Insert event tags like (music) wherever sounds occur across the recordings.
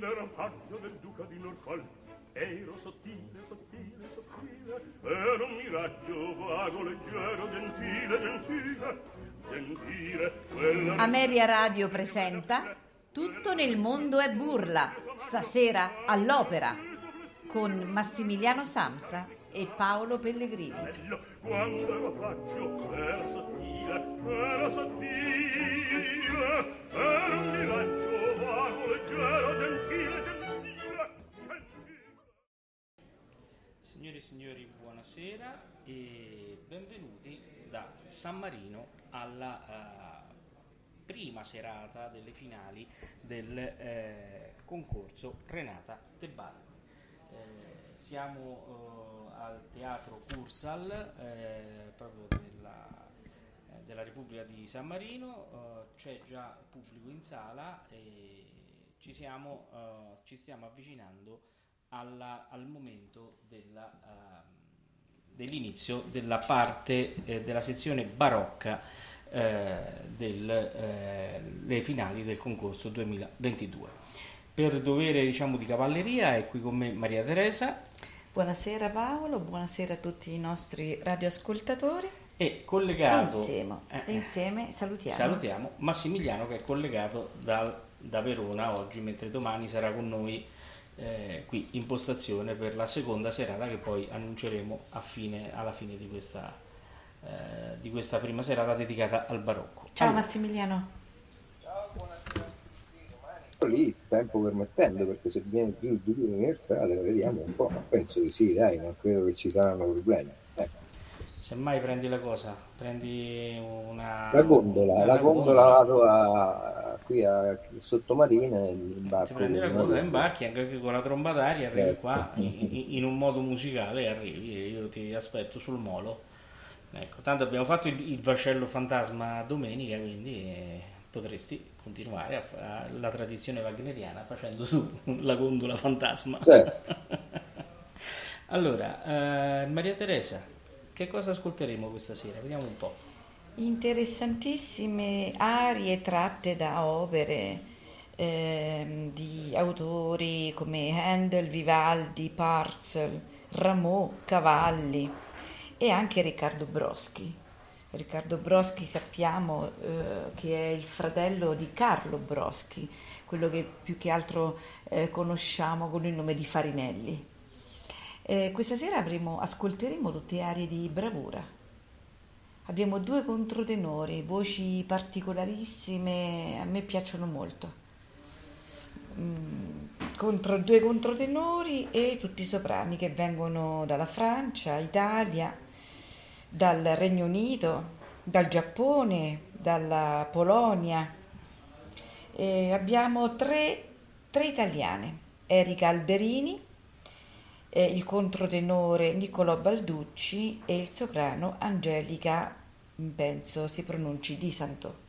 quando ero paggio del duca di Norfolk ero sottile, sottile, sottile ero un miraggio vago, leggero, gentile, gentile gentile quella Ameria Radio presenta Tutto nel mondo è burla, stasera all'opera, con Massimiliano Samsa e Paolo Pellegrini. quando ero paggio era sottile era sottile era un miraggio leggero, Signore e signori, buonasera e benvenuti da San Marino alla eh, prima serata delle finali del eh, concorso Renata Teballi. Eh, siamo eh, al teatro Cursal, eh, proprio della, eh, della Repubblica di San Marino, eh, c'è già pubblico in sala e ci, siamo, eh, ci stiamo avvicinando alla- al momento della, ehm, dell'inizio della parte eh, della sezione barocca eh, delle finali del concorso 2022. Per dovere diciamo, di cavalleria è qui con me Maria Teresa Buonasera Paolo, buonasera a tutti i nostri radioascoltatori. e collegato Insieme, eh, insieme salutiamo. salutiamo Massimiliano che è collegato dal- da Verona oggi, mentre domani sarà con noi eh, qui in postazione per la seconda serata che poi annunceremo a fine- alla fine di questa, eh, di questa prima serata dedicata al barocco. Ciao Allora, Massimiliano. lì, tempo permettendo, perché se viene giù di più universale, vediamo un po', ma penso di sì, dai, non credo che ci saranno problemi. Semmai prendi la cosa, prendi una... La gondola, una la gondola vado a, qui a Sottomarina e Ti imbarco. prendi la gondola, imbarchi anche con la tromba d'aria, arrivi Grazie. qua in, in- un modo musicale, arrivi io ti aspetto sul molo. Ecco, tanto abbiamo fatto il, il vascello fantasma domenica, quindi eh, potresti continuare a fa- la tradizione wagneriana facendo su (laughs) la gondola fantasma. Sì. (laughs) allora, eh, Maria Teresa, che cosa ascolteremo questa sera? Vediamo un po'. Interessantissime arie tratte da opere ehm, di autori come Handel, Vivaldi, Parcel, Rameau, Cavalli e anche Riccardo Broschi. Riccardo Broschi sappiamo eh, che è il fratello di Carlo Broschi, quello che più che altro eh, conosciamo con il nome di Farinelli. Eh, questa sera avremo, ascolteremo tutte arie di bravura. Abbiamo due controtenori, voci particolarissime, a me piacciono molto. Mm, contro, due controtenori e tutti i soprani che vengono dalla Francia, Italia, dal Regno Unito, dal Giappone, dalla Polonia. E abbiamo tre, tre italiane, Erika Alberini, eh, il controtenore Niccolò Balducci e il soprano Angelica, penso si pronunci, Di Santo.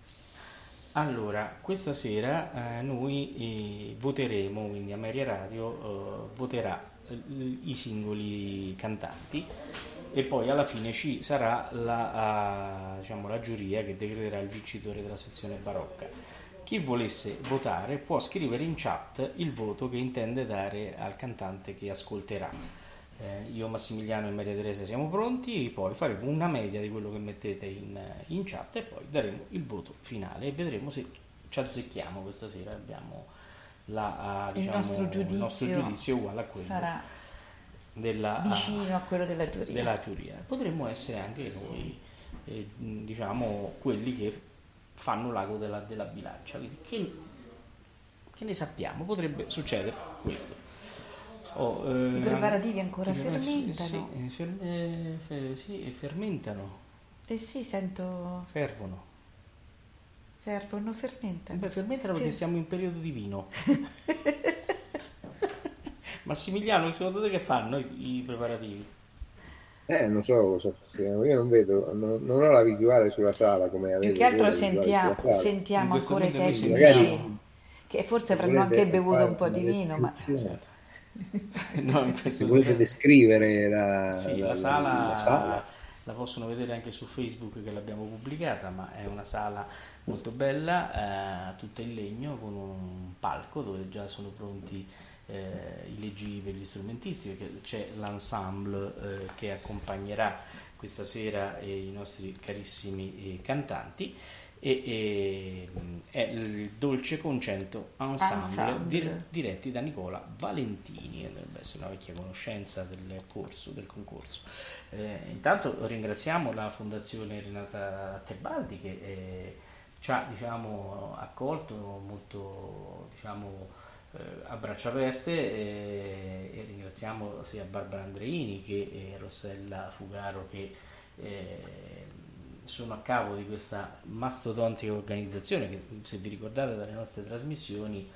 Allora, questa sera eh, noi eh, voteremo, quindi Ameria Radio eh, voterà eh, i singoli cantanti e poi alla fine ci sarà la, ah, diciamo, la giuria che decreterà il vincitore della sezione barocca. Chi volesse votare può scrivere in chat il voto che intende dare al cantante che ascolterà. Eh, io, Massimiliano e Maria Teresa siamo pronti, poi faremo una media di quello che mettete in, in chat e poi daremo il voto finale e vedremo se ci azzecchiamo questa sera. Abbiamo la, Il diciamo, nostro giudizio, il nostro giudizio uguale a quello sarà della, ah, vicino a quello della giuria. della giuria. Potremmo essere anche noi, eh, diciamo, quelli che fanno l'ago della, della bilancia. Quindi che, che ne sappiamo? Potrebbe succedere questo. Oh, eh, I preparativi ancora fermentano. Sì, eh, fer- eh, fe- sì, fermentano, Eh sì, sento fervono. fervono, fermentano. Beh, fermentano perché Fer- siamo in periodo di vino. (laughs) Massimiliano, secondo te che fanno i, i preparativi? Eh, non so cosa facciamo, io non vedo, non, non ho la visuale sulla sala come Più avete che altro sentiamo, sentiamo ancora i tecnici sentiamo- che forse Se avranno anche bevuto un po' di vino, ma descrizione, (laughs) No, in Se volete senso- descrivere la, Sì, la- la sala, la sala, la possono vedere anche su Facebook che l'abbiamo pubblicata, ma è una sala molto bella, eh, tutta in legno con un palco dove già sono pronti eh, i leggi per gli strumentisti, perché c'è l'ensemble eh, che accompagnerà questa sera i nostri carissimi eh, cantanti e, e, è il Dolce Concento Ensemble, Ensemble. Dir, diretti da Nicola Valentini, dovrebbe essere una vecchia conoscenza del corso, del concorso. Eh, intanto ringraziamo la Fondazione Renata Tebaldi che eh, ci ha diciamo, accolto molto diciamo, eh, a braccia aperte eh, e ringraziamo sia Barbara Andreini che Rossella Fugaro che eh, sono a capo di questa mastodontica organizzazione che se vi ricordate dalle nostre trasmissioni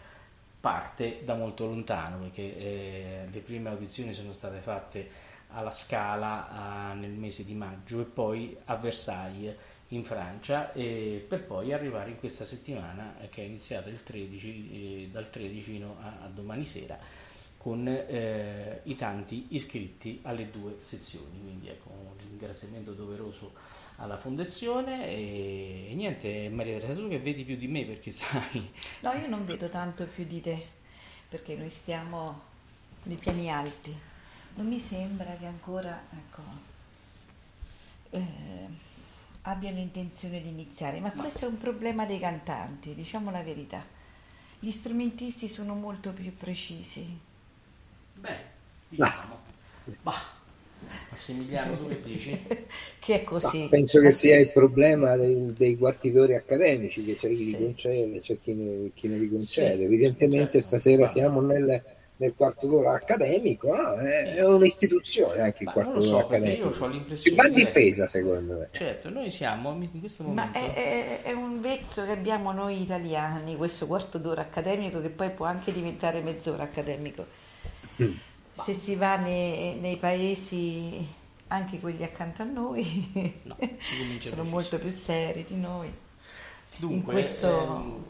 parte da molto lontano perché eh, le prime audizioni sono state fatte alla Scala eh, nel mese di maggio e poi a Versailles in Francia per poi arrivare in questa settimana eh, che è iniziata 13, eh, dal 13 fino a, a domani sera con eh, i tanti iscritti alle due sezioni. Quindi ecco un ringraziamento doveroso alla fondazione e, e niente Maria Teresa tu che vedi più di me perché stai (laughs) no io non vedo tanto più di te perché noi stiamo nei piani alti. Non mi sembra che ancora ecco, eh, abbiano intenzione di iniziare ma questo è un problema dei cantanti diciamo la verità gli strumentisti sono molto più precisi beh diciamo bah Massimiliano, tu che dici? (laughs) che è così. Ma penso che sia il problema dei, dei guarditori accademici, che c'è chi sì. li concede, c'è chi ne, chi ne li concede. Sì, Evidentemente certo. stasera siamo nel, nel quarto d'ora accademico, no? è, sì. un'istituzione anche il quarto d'ora so, accademico. Io ho l'impressione va difesa secondo me. Certo, noi siamo in questo momento... Ma è, è, è, un vezzo che abbiamo noi italiani, questo quarto d'ora accademico che poi può anche diventare mezz'ora accademico. Mm se si va nei, nei, paesi, anche quelli accanto a noi, no, (laughs) sono molto più seri di noi. Dunque, questo... ehm,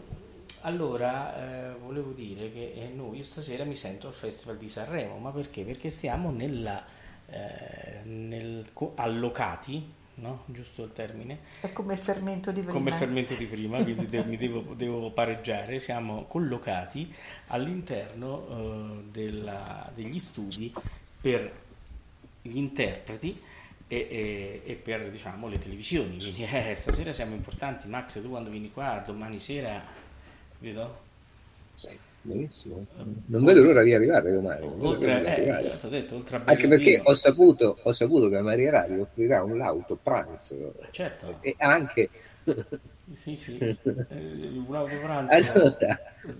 allora eh, volevo dire che eh, noi stasera mi sento al Festival di Sanremo, ma perché? Perché siamo nella, eh, nel, allocati no? giusto il termine. È come il fermento di prima. Come il fermento di prima, quindi de- (laughs) mi devo, devo, pareggiare. Siamo collocati all'interno uh, della, degli studi per gli interpreti e, e, e per diciamo, le televisioni. Quindi eh, stasera siamo importanti. Max, tu quando vieni qua domani sera, vedo? Sì Benissimo. Non vedo l'ora di arrivare domani. Oltre, eh, arrivare. Detto, oltre Anche perché ho saputo, ho saputo, che Maria Radio offrirà un lauto pranzo. Certo. E anche... Sì, sì. Eh, un lauto pranzo. Allora,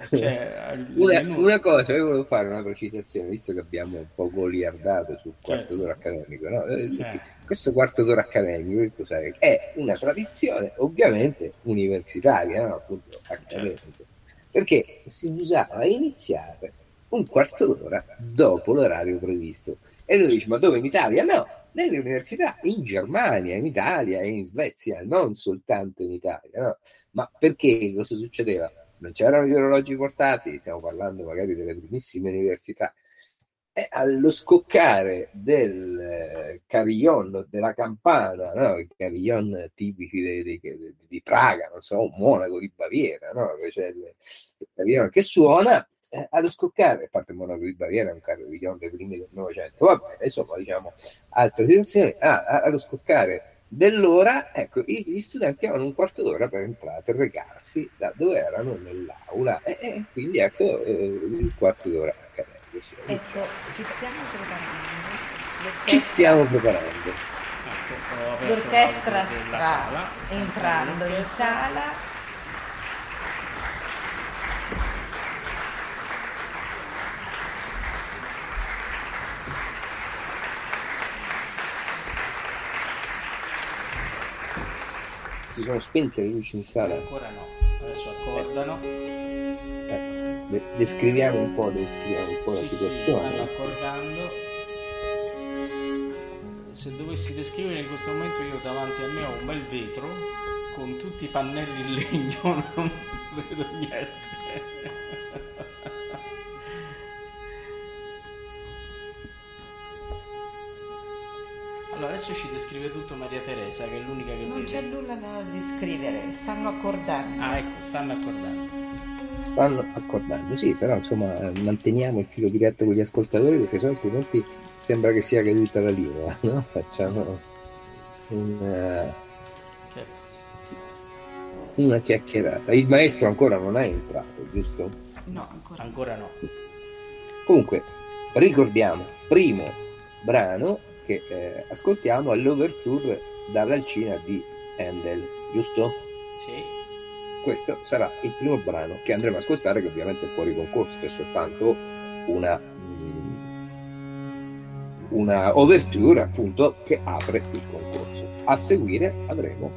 cioè, (laughs) una, una, cosa, io volevo fare una precisazione, visto che abbiamo un po' goliardato sul quarto certo. d'ora accademico. No? Eh, certo. Questo quarto d'ora accademico che cos'è? è una tradizione ovviamente universitaria, no? appunto accademica. Certo perché si usava iniziare un quarto d'ora dopo l'orario previsto. E lui dice, ma dove in Italia? No, nelle università, in Germania, in Italia e in Svezia, non soltanto in Italia. No? Ma perché cosa succedeva? Non c'erano gli orologi portati, stiamo parlando magari delle primissime università, allo scoccare del eh, carillon, della campana, no? i carillon tipici di, di, di, Praga, non so, un monaco di Baviera, no? C'è il, il carillon che suona, eh, allo scoccare, a parte il monaco di Baviera è un carillon dei primi del Novecento, va bene, insomma, diciamo, altre situazioni, ah, allo scoccare dell'ora, ecco, gli studenti avevano un quarto d'ora per entrare, per recarsi da dove erano nell'aula, e, e quindi ecco eh, il quarto d'ora Ecco, ci stiamo preparando. Ci stiamo preparando. Ecco, L'orchestra sta entrando in sala. Si sono spente le luci in sala? Ancora no, adesso accordano descriviamo un po', descriviamo un po' sì, la situazione. Sì, stanno accordando. Se dovessi descrivere in questo momento io davanti a me ho un bel vetro con tutti i pannelli in legno, (laughs) non vedo niente. Allora, adesso ci descrive tutto Maria Teresa, che è l'unica che non vede. c'è nulla da descrivere, stanno accordando. Ah, ecco, stanno accordando. Stanno accordando, sì, però insomma manteniamo il filo diretto con gli ascoltatori perché se altrimenti sembra che sia caduta la linea, (laughs) no? Facciamo una, Certo. una chiacchierata. Il maestro ancora non è entrato, giusto? No, ancora. Ancora no. Comunque, ricordiamo, primo brano che eh, ascoltiamo è l'overture dall'Alcina di Handel, giusto? Sì. Questo sarà il primo brano che andremo a ascoltare, che ovviamente è fuori concorso, è soltanto una, mm, una overture appunto che apre il concorso. A seguire avremo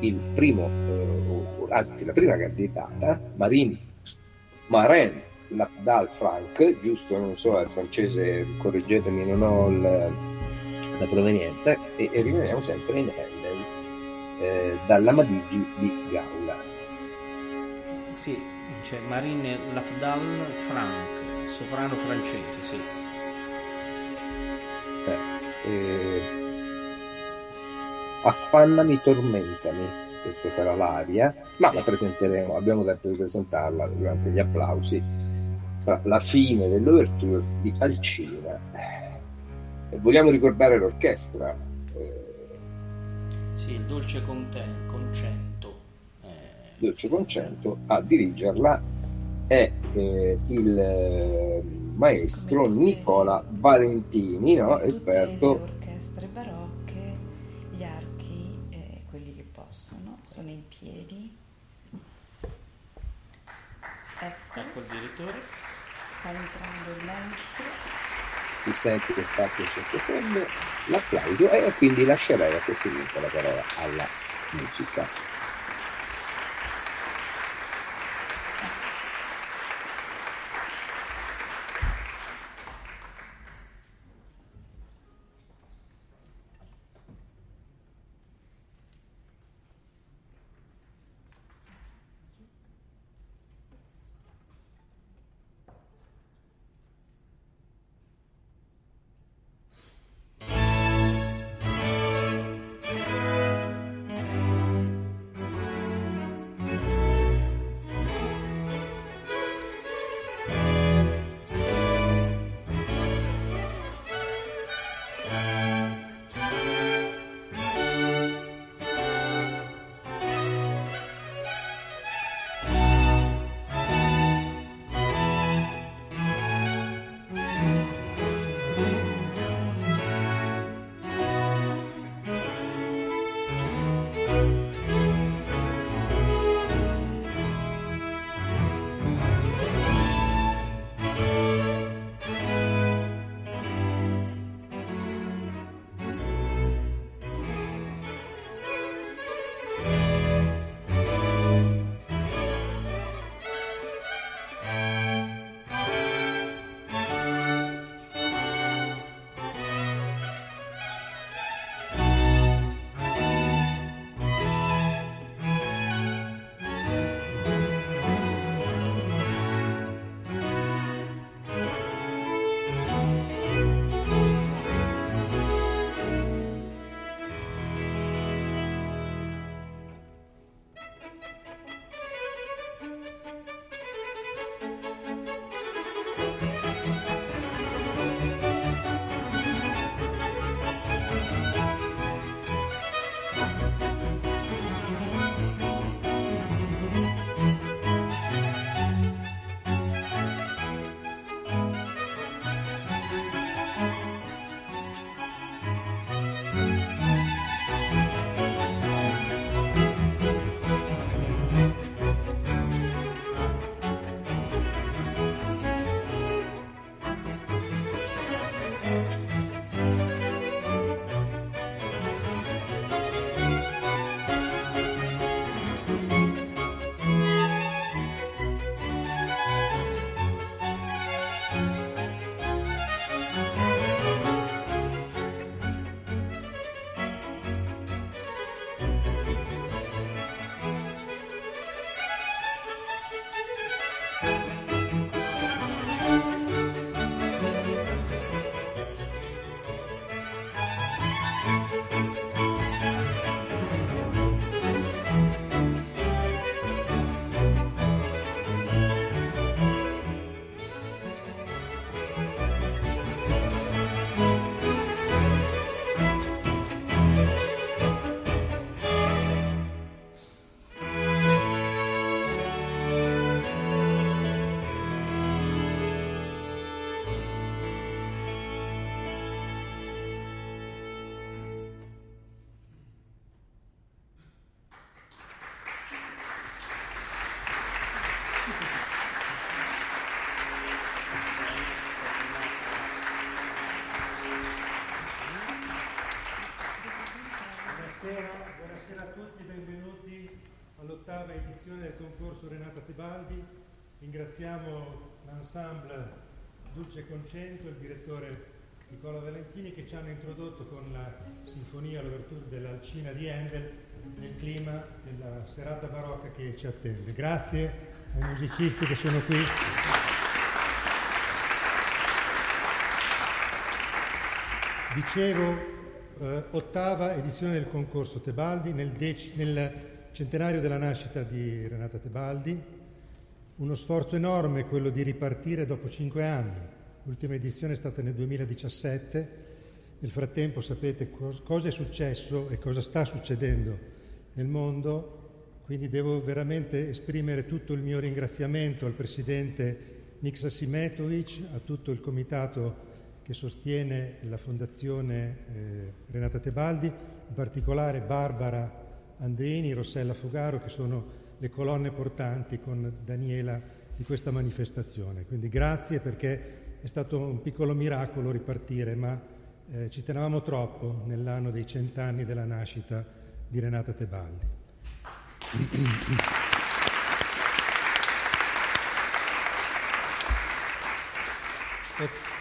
il primo, eh, anzi la prima candidata, Marine Marin Lafdal Frank, giusto, non so, è francese, correggetemi, non ho il, la provenienza, e, e rimaniamo sempre in Handel, eh, dalla Madigi di Gaula. Sì, c'è Marine Lafdal Frank, soprano francese, sì. Eh, eh, affannami, tormentami, questa sarà l'aria, ma Sì. la presenteremo, abbiamo tempo di presentarla durante gli applausi, tra la fine dell'overture di Alcina. E vogliamo ricordare l'orchestra, eh, Sì, il dolce conten- concento. eh, Dolce Concento, a dirigerla è eh, il eh, maestro Nicola Valentini, no? Esperto le orchestre barocche, gli archi, eh, quelli che possono, sono in piedi. Ecco, Ecco il direttore. sta entrando il maestro. si sente che parte il sottofondo l'applauso e quindi lascerei a questo punto la parola alla musica. Ringraziamo l'ensemble Dulce Concento, il direttore Nicola Valentini che ci hanno introdotto con la sinfonia, l'ouverture dell'Alcina di Handel nel clima della serata barocca che ci attende. Grazie ai musicisti che sono qui. Dicevo, eh, ottava edizione del concorso Tebaldi nel, dec- nel centenario della nascita di Renata Tebaldi, uno sforzo enorme quello di ripartire dopo cinque anni. L'ultima edizione è stata nel 2017. Nel frattempo sapete cosa è successo e cosa sta succedendo nel mondo, quindi devo veramente esprimere tutto il mio ringraziamento al presidente Miksa Simetovic, a tutto il comitato che sostiene la Fondazione eh, Renata Tebaldi, in particolare Barbara Andrini, Rossella Fugaro, che sono le colonne portanti con Daniela di questa manifestazione. Quindi grazie perché è stato un piccolo miracolo ripartire, ma eh, ci tenevamo troppo nell'anno dei cent'anni della nascita di Renata Tebaldi.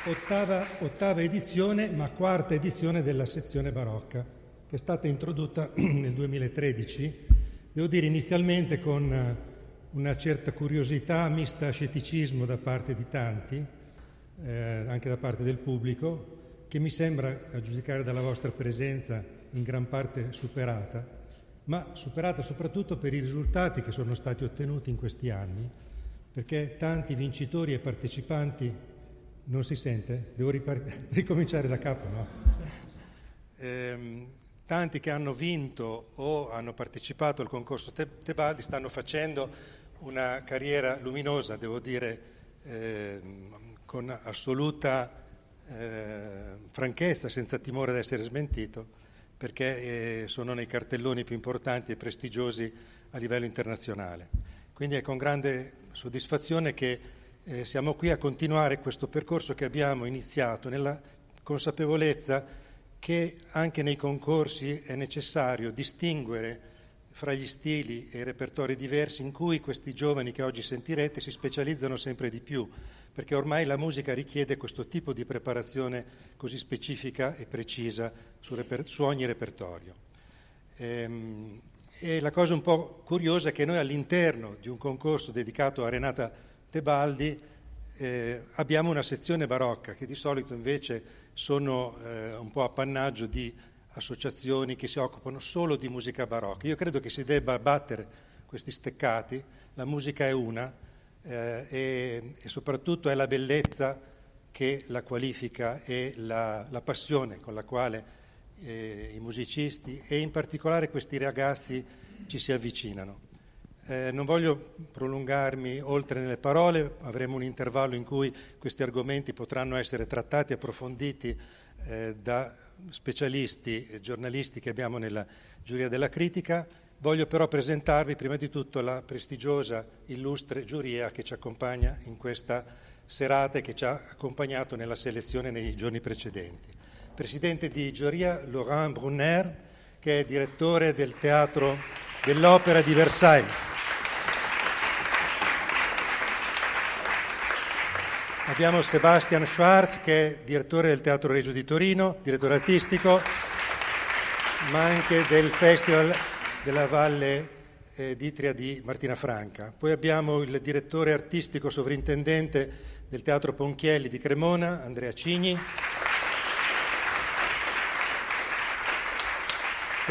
Ottava, ottava, edizione, ma quarta edizione della sezione barocca, che è stata introdotta (clears throat) nel 2013, devo dire inizialmente con eh, una certa curiosità mista a scetticismo da parte di tanti, eh, anche da parte del pubblico, che mi sembra, a giudicare dalla vostra presenza, in gran parte superata, ma superata soprattutto per i risultati che sono stati ottenuti in questi anni, perché tanti vincitori e partecipanti non si sente? Devo ripart- (laughs) ricominciare da capo, no? Eh, tanti che hanno vinto o hanno partecipato al concorso Te- Tebaldi stanno facendo una carriera luminosa, devo dire, eh, con assoluta eh, franchezza, senza timore di essere smentito, perché eh, sono nei cartelloni più importanti e prestigiosi a livello internazionale. Quindi è con grande soddisfazione che eh, siamo qui a continuare questo percorso che abbiamo iniziato nella consapevolezza che anche nei concorsi è necessario distinguere fra gli stili e i repertori diversi in cui questi giovani che oggi sentirete si specializzano sempre di più, perché ormai la musica richiede questo tipo di preparazione così specifica e precisa su, reper- su ogni repertorio. Ehm, e la cosa un po' curiosa è che noi all'interno di un concorso dedicato a Renata Tebaldi eh, abbiamo una sezione barocca che di solito invece sono eh, un po' appannaggio di associazioni che si occupano solo di musica barocca. Io credo che si debba battere questi steccati, la musica è una eh, e, e, soprattutto è la bellezza che la qualifica e la, la passione con la quale eh, i musicisti e in particolare questi ragazzi ci si avvicinano. Eh, non voglio prolungarmi oltre nelle parole, avremo un intervallo in cui questi argomenti potranno essere trattati approfonditi eh, da specialisti e giornalisti che abbiamo nella giuria della critica. Voglio però presentarvi prima di tutto la prestigiosa, illustre giuria che ci accompagna in questa serata e che ci ha accompagnato nella selezione nei giorni precedenti. Presidente di giuria Laurent Brunner, che è direttore del Teatro dell'Opera di Versailles. Abbiamo Sebastian Schwarz che è direttore del Teatro Regio di Torino, direttore artistico, ma anche del Festival della Valle eh, d'Itria di Martina Franca. Poi abbiamo il direttore artistico sovrintendente del Teatro Ponchielli di Cremona, Andrea Cigni.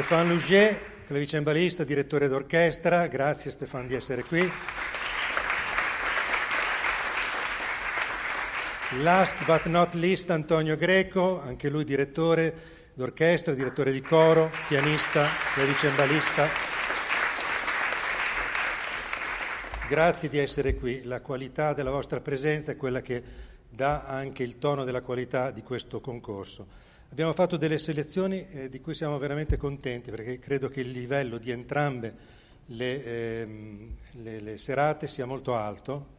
Stéphane Lugier, clavicembalista, direttore d'orchestra, grazie Stefano di essere qui. Last but not least Antonio Greco, anche lui direttore d'orchestra, direttore di coro, pianista, clavicembalista. Grazie di essere qui, la qualità della vostra presenza è quella che dà anche il tono della qualità di questo concorso. Abbiamo fatto delle selezioni eh, di cui siamo veramente contenti perché credo che il livello di entrambe le, ehm, le, le serate sia molto alto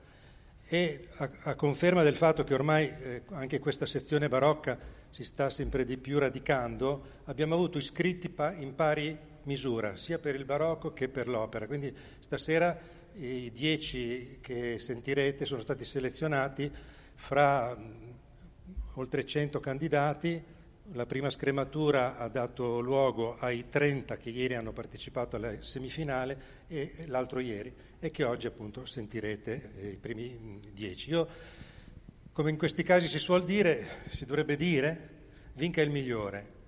e a, a, conferma del fatto che ormai eh, anche questa sezione barocca si sta sempre di più radicando, abbiamo avuto iscritti pa- in pari misura, sia per il barocco che per l'opera. Quindi stasera i dieci che sentirete sono stati selezionati fra oltre 100 candidati. La prima scrematura ha dato luogo ai 30 che ieri hanno partecipato alla semifinale e l'altro ieri e che oggi appunto sentirete eh, i primi 10. Io, come in questi casi si suol dire, si dovrebbe dire, vinca il migliore.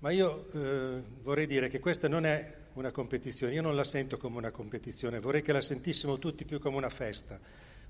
Ma io eh, vorrei dire che questa non è una competizione, io non la sento come una competizione, vorrei che la sentissimo tutti più come una festa,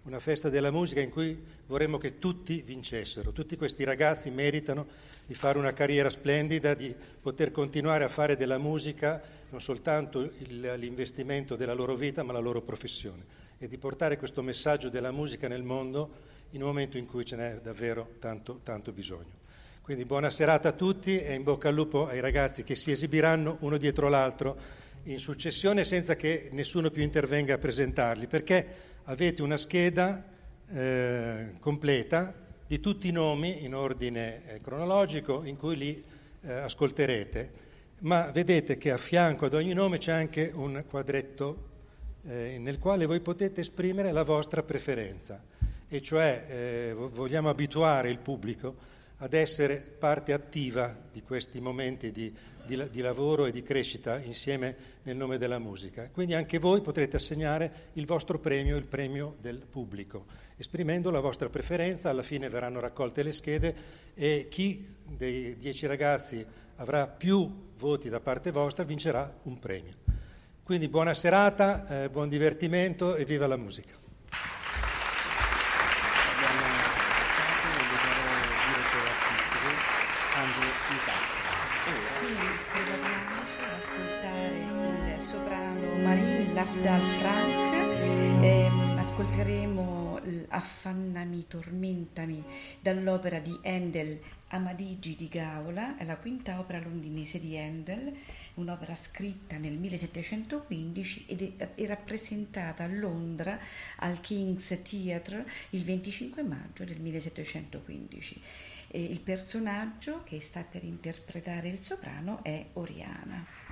una festa della musica in cui vorremmo che tutti vincessero, tutti questi ragazzi meritano di fare una carriera splendida, di poter continuare a fare della musica non soltanto il, l'investimento della loro vita, ma la loro professione e di portare questo messaggio della musica nel mondo in un momento in cui ce n'è davvero tanto, tanto bisogno. Quindi buona serata a tutti e in bocca al lupo ai ragazzi che si esibiranno uno dietro l'altro in successione senza che nessuno più intervenga a presentarli, perché avete una scheda eh, completa di tutti i nomi in ordine eh, cronologico in cui li eh, ascolterete, ma vedete che a fianco ad ogni nome c'è anche un quadretto eh, nel quale voi potete esprimere la vostra preferenza, e cioè eh, vogliamo abituare il pubblico ad essere parte attiva di questi momenti di, di, di, lavoro e di crescita insieme nel nome della musica. Quindi anche voi potrete assegnare il vostro premio, il premio del pubblico, esprimendo la vostra preferenza, alla fine verranno raccolte le schede e chi dei dieci ragazzi avrà più voti da parte vostra vincerà un premio. Quindi buona serata, eh, buon divertimento e viva la musica. Dal Frank, eh, ascolteremo Affannami, tormentami dall'opera di Handel Amadigi di Gaula, è la quinta opera londinese di Handel, un'opera scritta nel 1715 ed è rappresentata a Londra al King's Theatre il 25 maggio del 1715. E il personaggio che sta per interpretare il soprano è Oriana.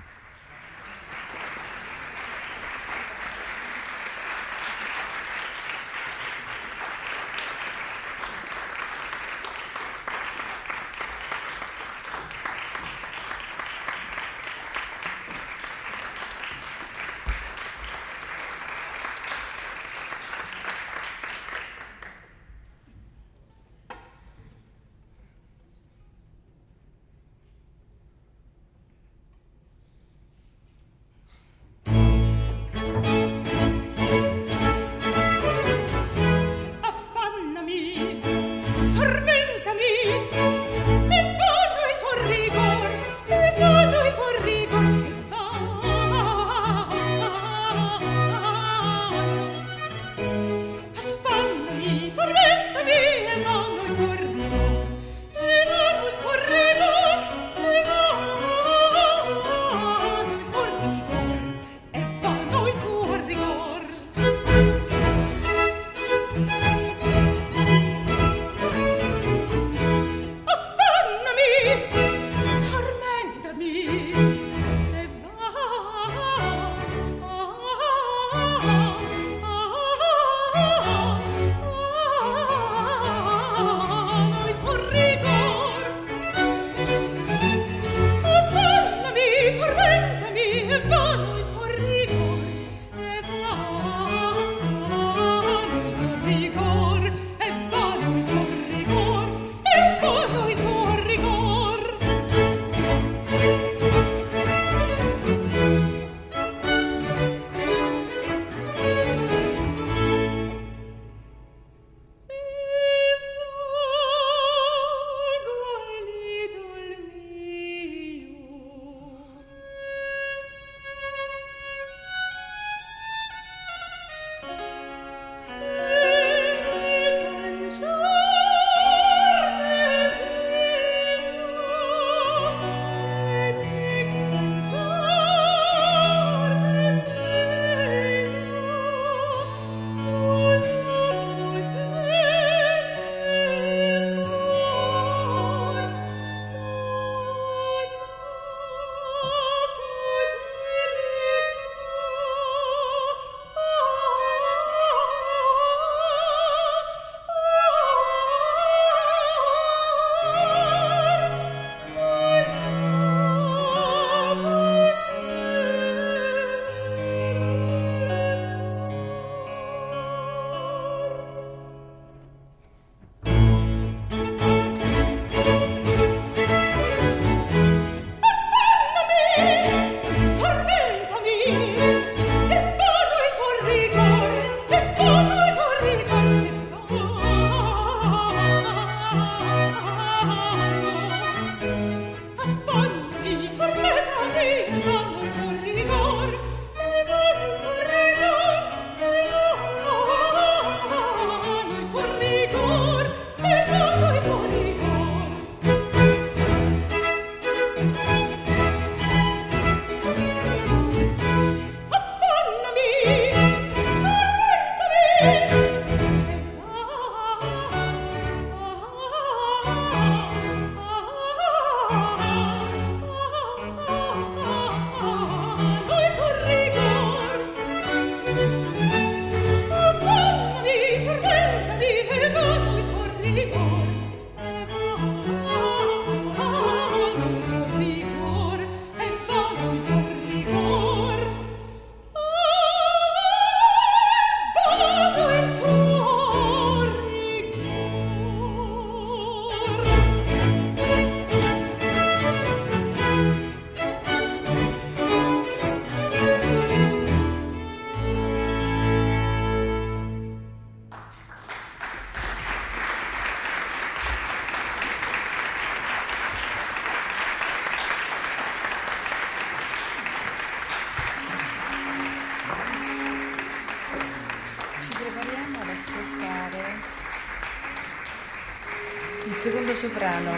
Soprano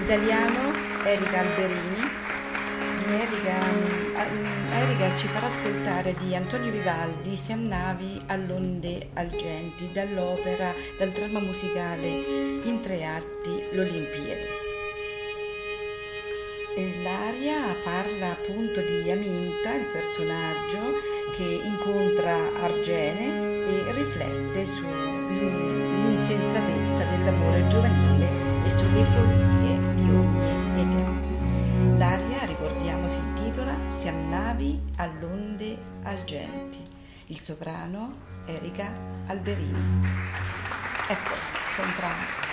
italiano Erika Alberini. Erika, mm, Erika ci farà ascoltare di Antonio Vivaldi Siam navi all'onde algenti dall'opera, dal dramma musicale in tre atti L'Olimpiade. L'aria parla appunto di Aminta, il personaggio che incontra Argene e riflette sull'insensatezza dell'amore giovanile sulle follie di ogni età. L'aria, ricordiamo, si intitola Si annavi all'onde algenti. Il soprano Erika Alberini. Ecco, soprano.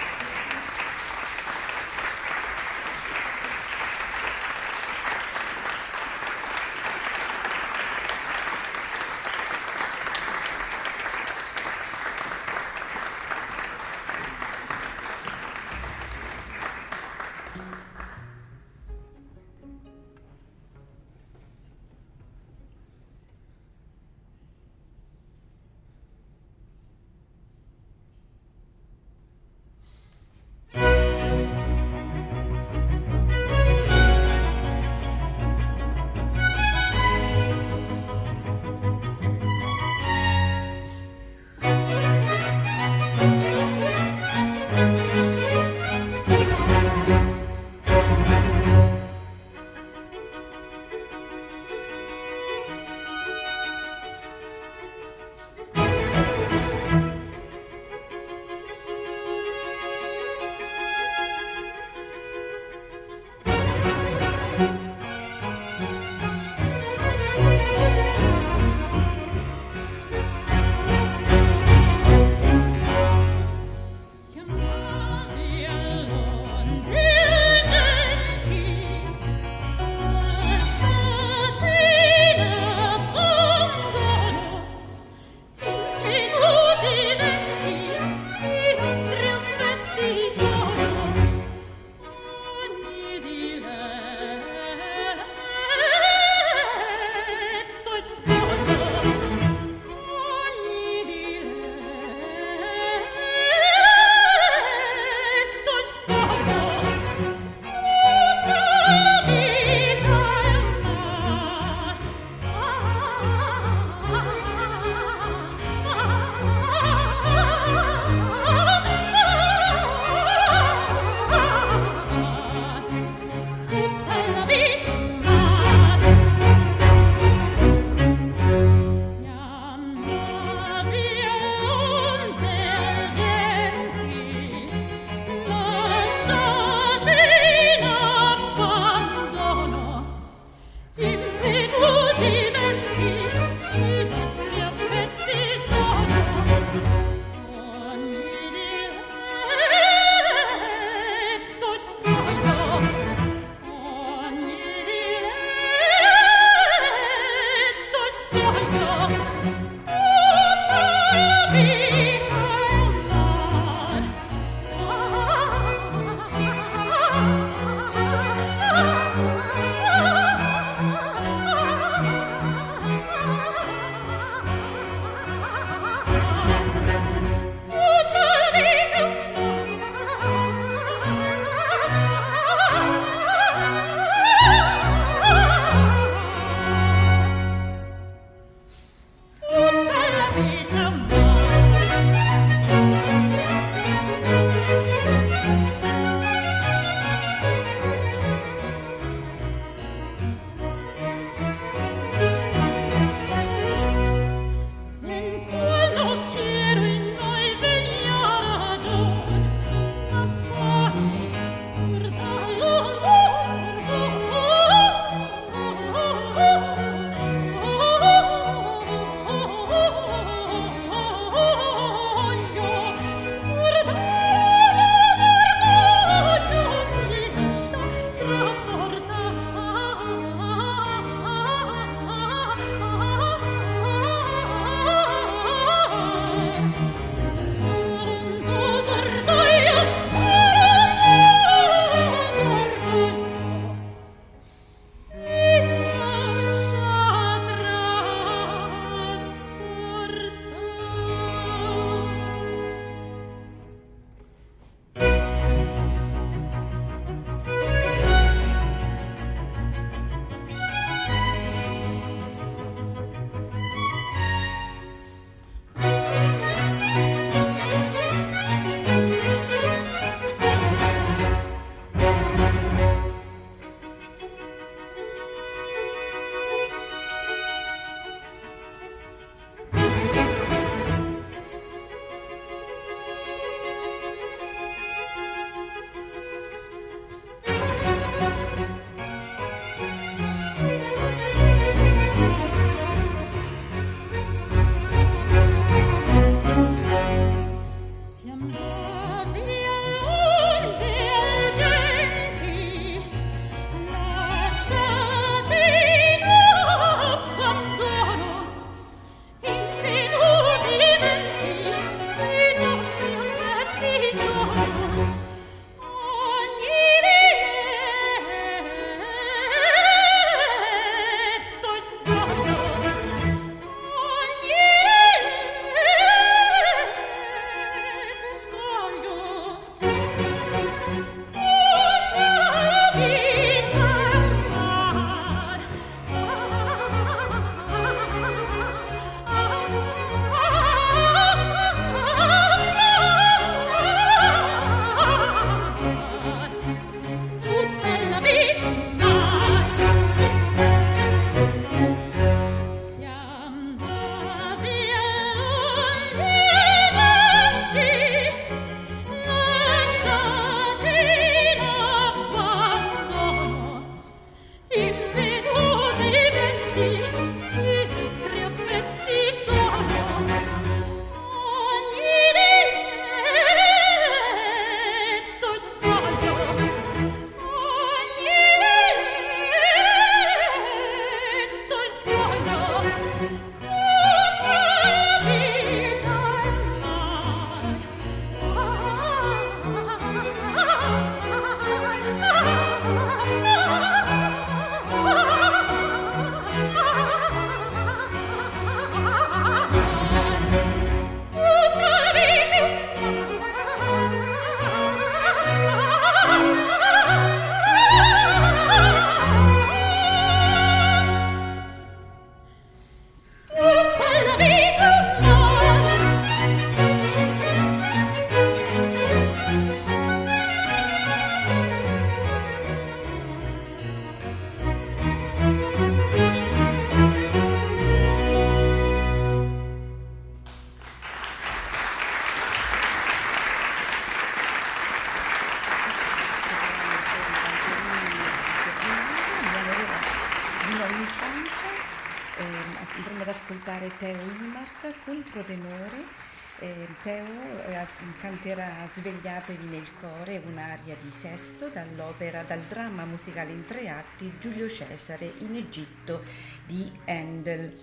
Svegliatevi nel cuore, un'aria di Sesto dall'opera, dal dramma musicale in tre atti Giulio Cesare in Egitto di Handel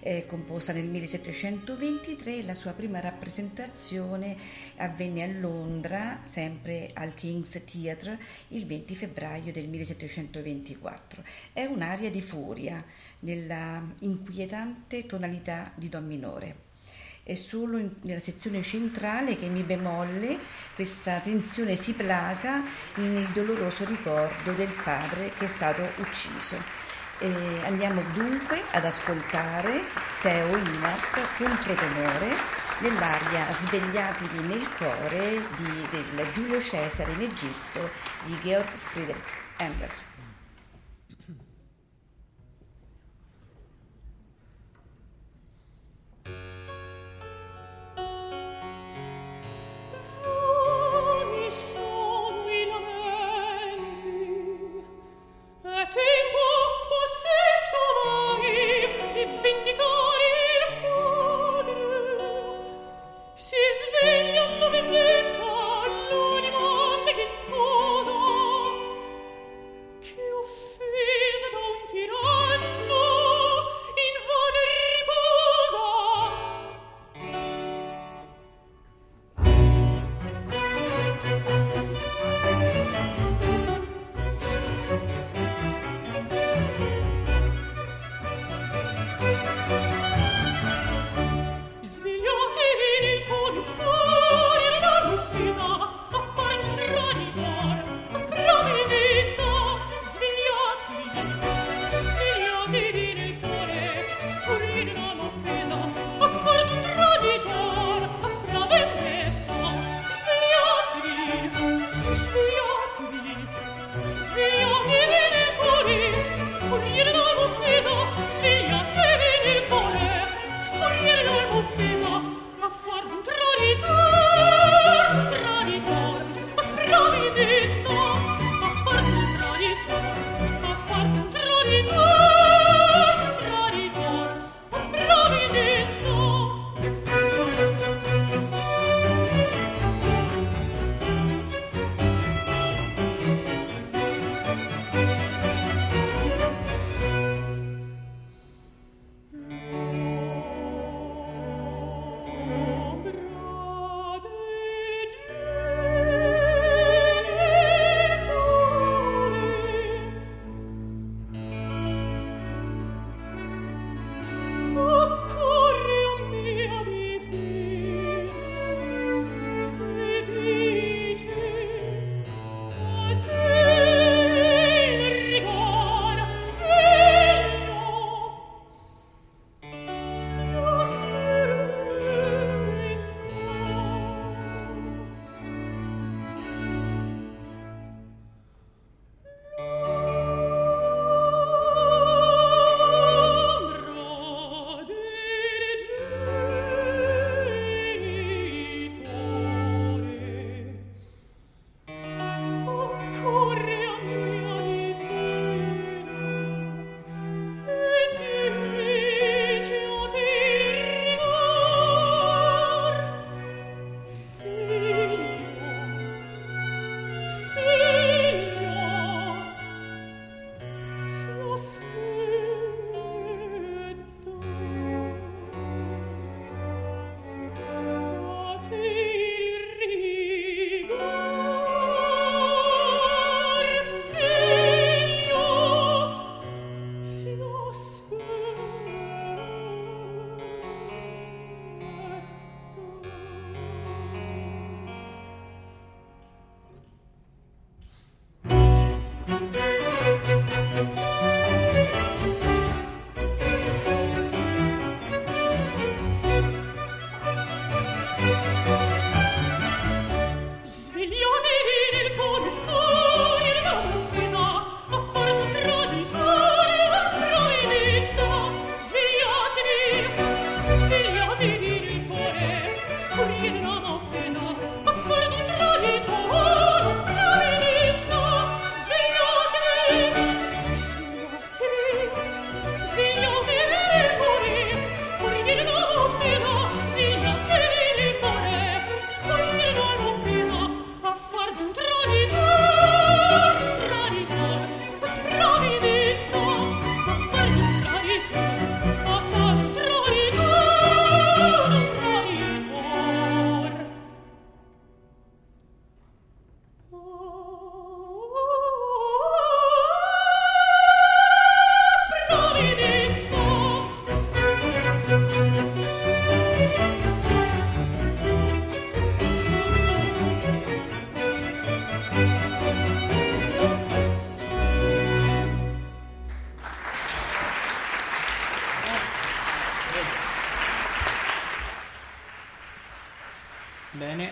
eh, composta nel 1723. La sua prima rappresentazione avvenne a Londra, sempre al King's Theatre, il 20 febbraio del 1724. È un'aria di furia nella inquietante tonalità di Do minore è solo in, nella sezione centrale che mi bemolle questa tensione si placa nel doloroso ricordo del padre che è stato ucciso. E andiamo dunque ad ascoltare Teo Inart, controtenore, nell'aria Svegliatevi nel cuore di, del Giulio Cesare in Egitto di Georg Friedrich Handel.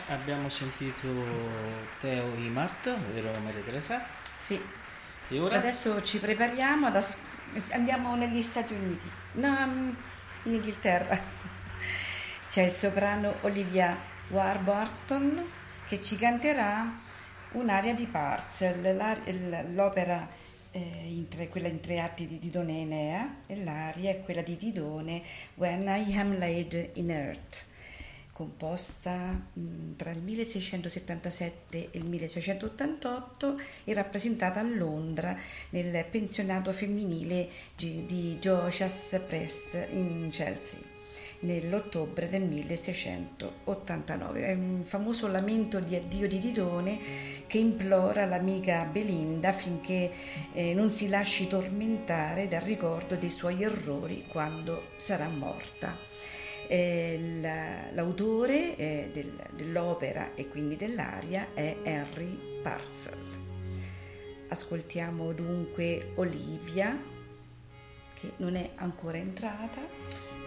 Abbiamo sentito Teo Imart, vero Maria Teresa? Sì. E ora? Adesso ci prepariamo, adesso andiamo negli Stati Uniti, no, in Inghilterra. (laughs) C'è il soprano Olivia Warburton che ci canterà un'aria di Parcel, l'opera eh, in tre, quella in tre atti di Didone Enea e l'aria è quella di Didone When I Am Laid in Earth composta mh, tra il 1677 e il 1688 e rappresentata a Londra nel pensionato femminile di Josias Press in Chelsea nell'ottobre del 1689. È un famoso lamento di addio di Didone che implora l'amica Belinda affinché eh, non si lasci tormentare dal ricordo dei suoi errori quando sarà morta. L'autore eh, del, dell'opera e quindi dell'aria è Henry Parcel. Ascoltiamo dunque Olivia, che non è ancora entrata.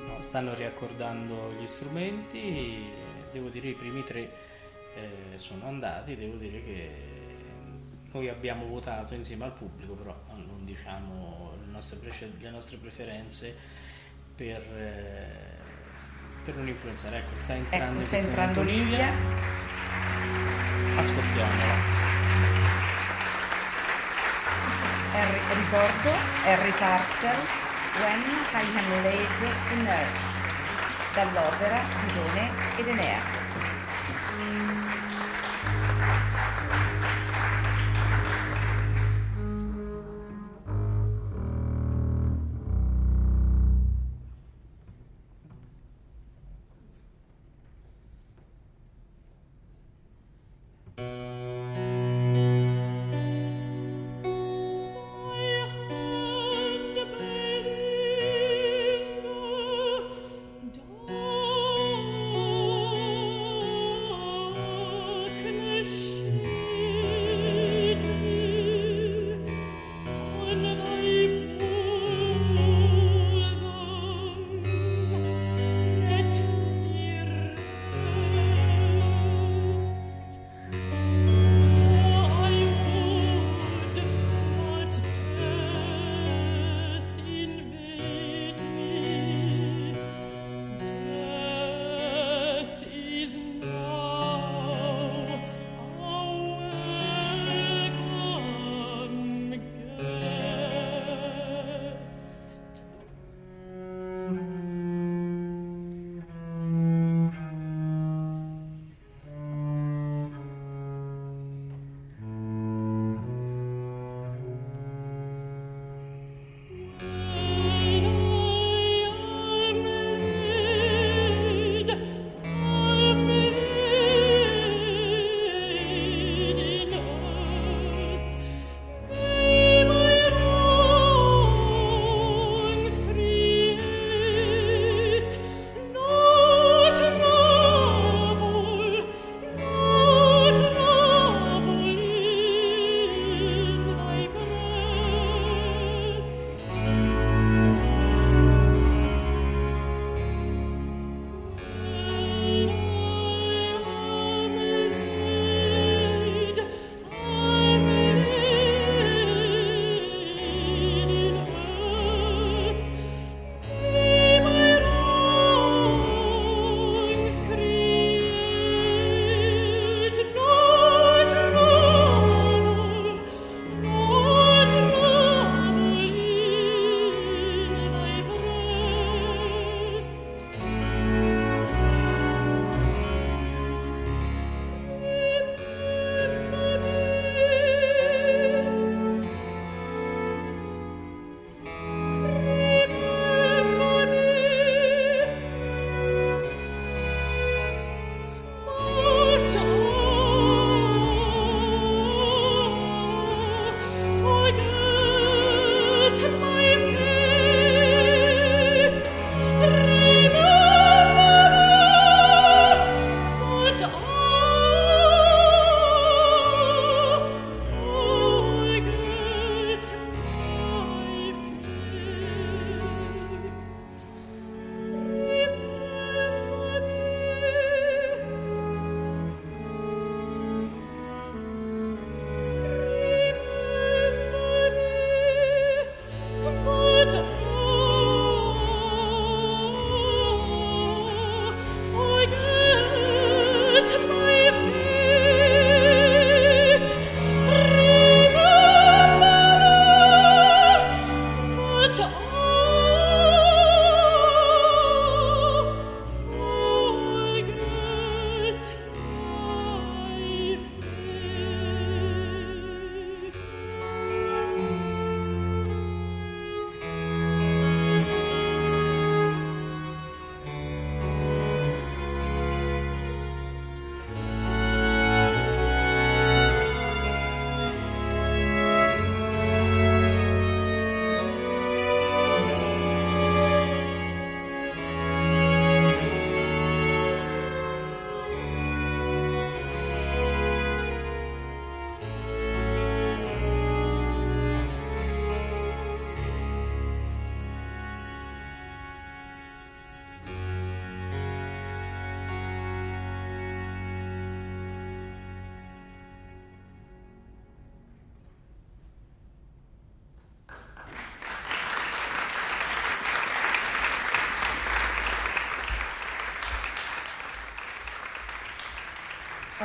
No, stanno riaccordando gli strumenti, devo dire i primi tre eh, sono andati, devo dire che noi abbiamo votato insieme al pubblico, però non diciamo le nostre, pre- le nostre preferenze per, eh, per, non influenzare. Ecco, sta entrando, ecco, sta entrando Olivia. Ascoltiamola. Harry, ricordo Harry Parker When I Am Laid in Earth dall'opera Didone ed Enea.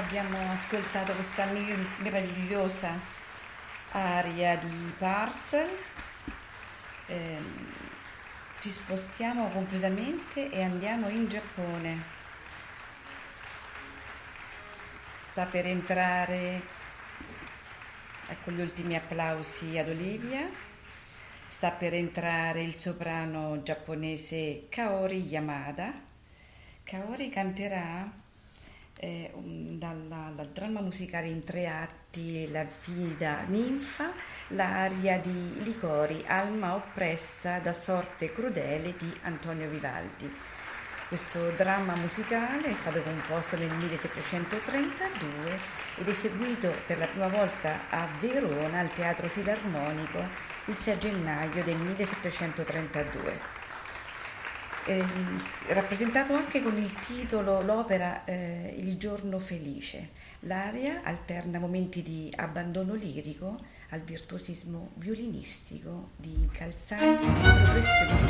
Abbiamo ascoltato questa meravigliosa aria di Parcel. Eh, ci spostiamo completamente e andiamo in Giappone. Sta per entrare, ecco gli ultimi applausi ad Olivia, sta per entrare il soprano giapponese Kaori Yamada. Kaori canterà eh, dalla, dal dramma musicale in tre atti La fida ninfa, l'aria di Licori, Alma oppressa da sorte crudele di Antonio Vivaldi. Questo dramma musicale è stato composto nel 1732 ed eseguito per la prima volta a Verona al Teatro Filarmonico il 6 gennaio del 1732 eh, rappresentato anche con il titolo l'opera eh, Il giorno felice. L'aria alterna momenti di abbandono lirico al virtuosismo violinistico di incalzanti progressioni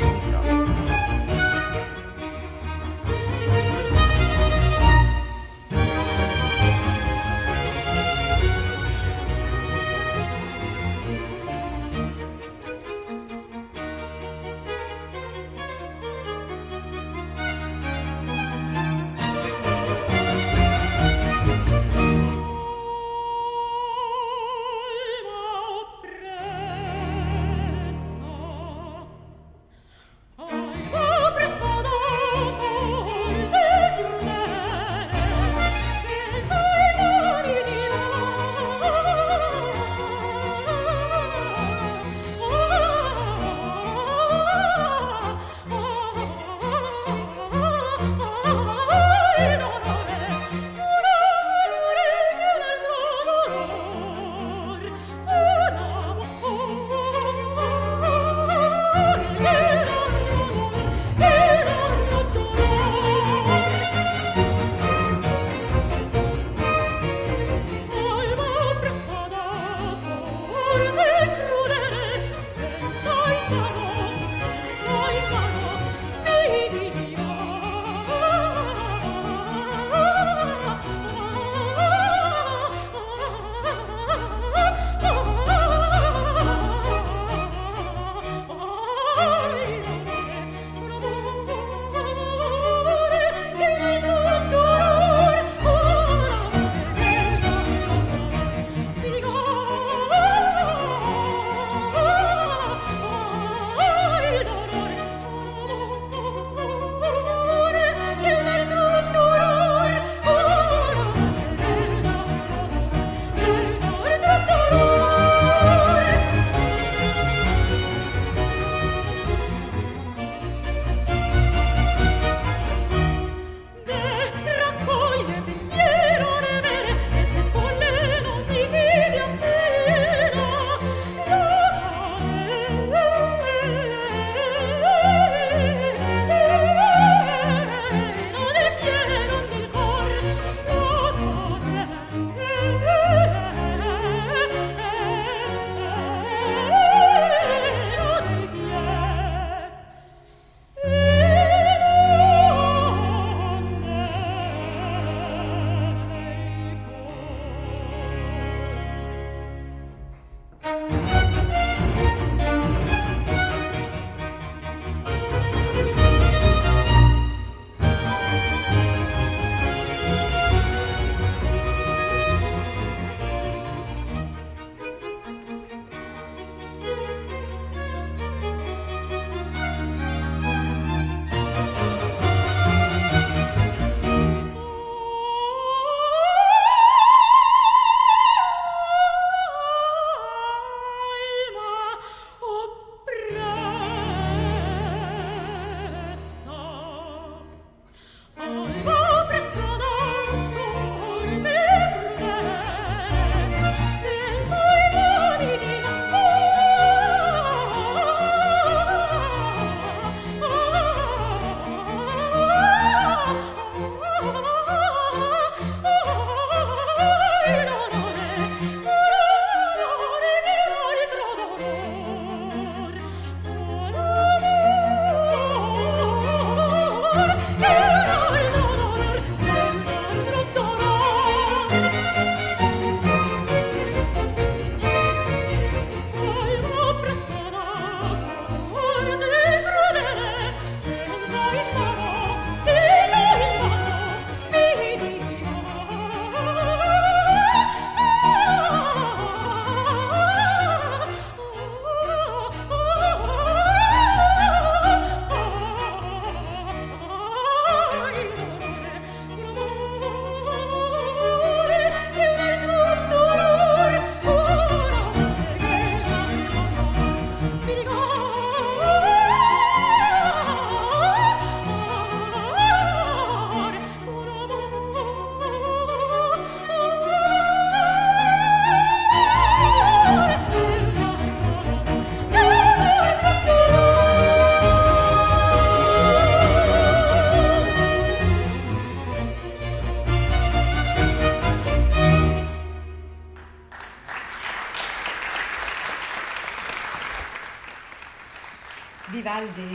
di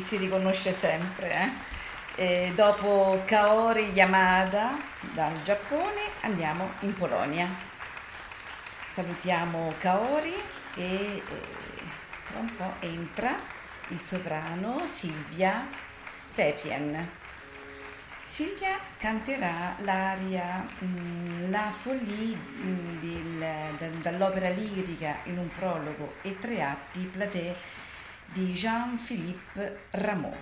si riconosce sempre. Eh? dopo Kaori Yamada dal Giappone andiamo in Polonia. Salutiamo Kaori e, tra un po' entra il soprano Silvia Stepien. Silvia canterà l'aria mh, La Folie mh, del, da, dall'opera lirica in un prologo e tre atti Platé di Jean-Philippe Rameau,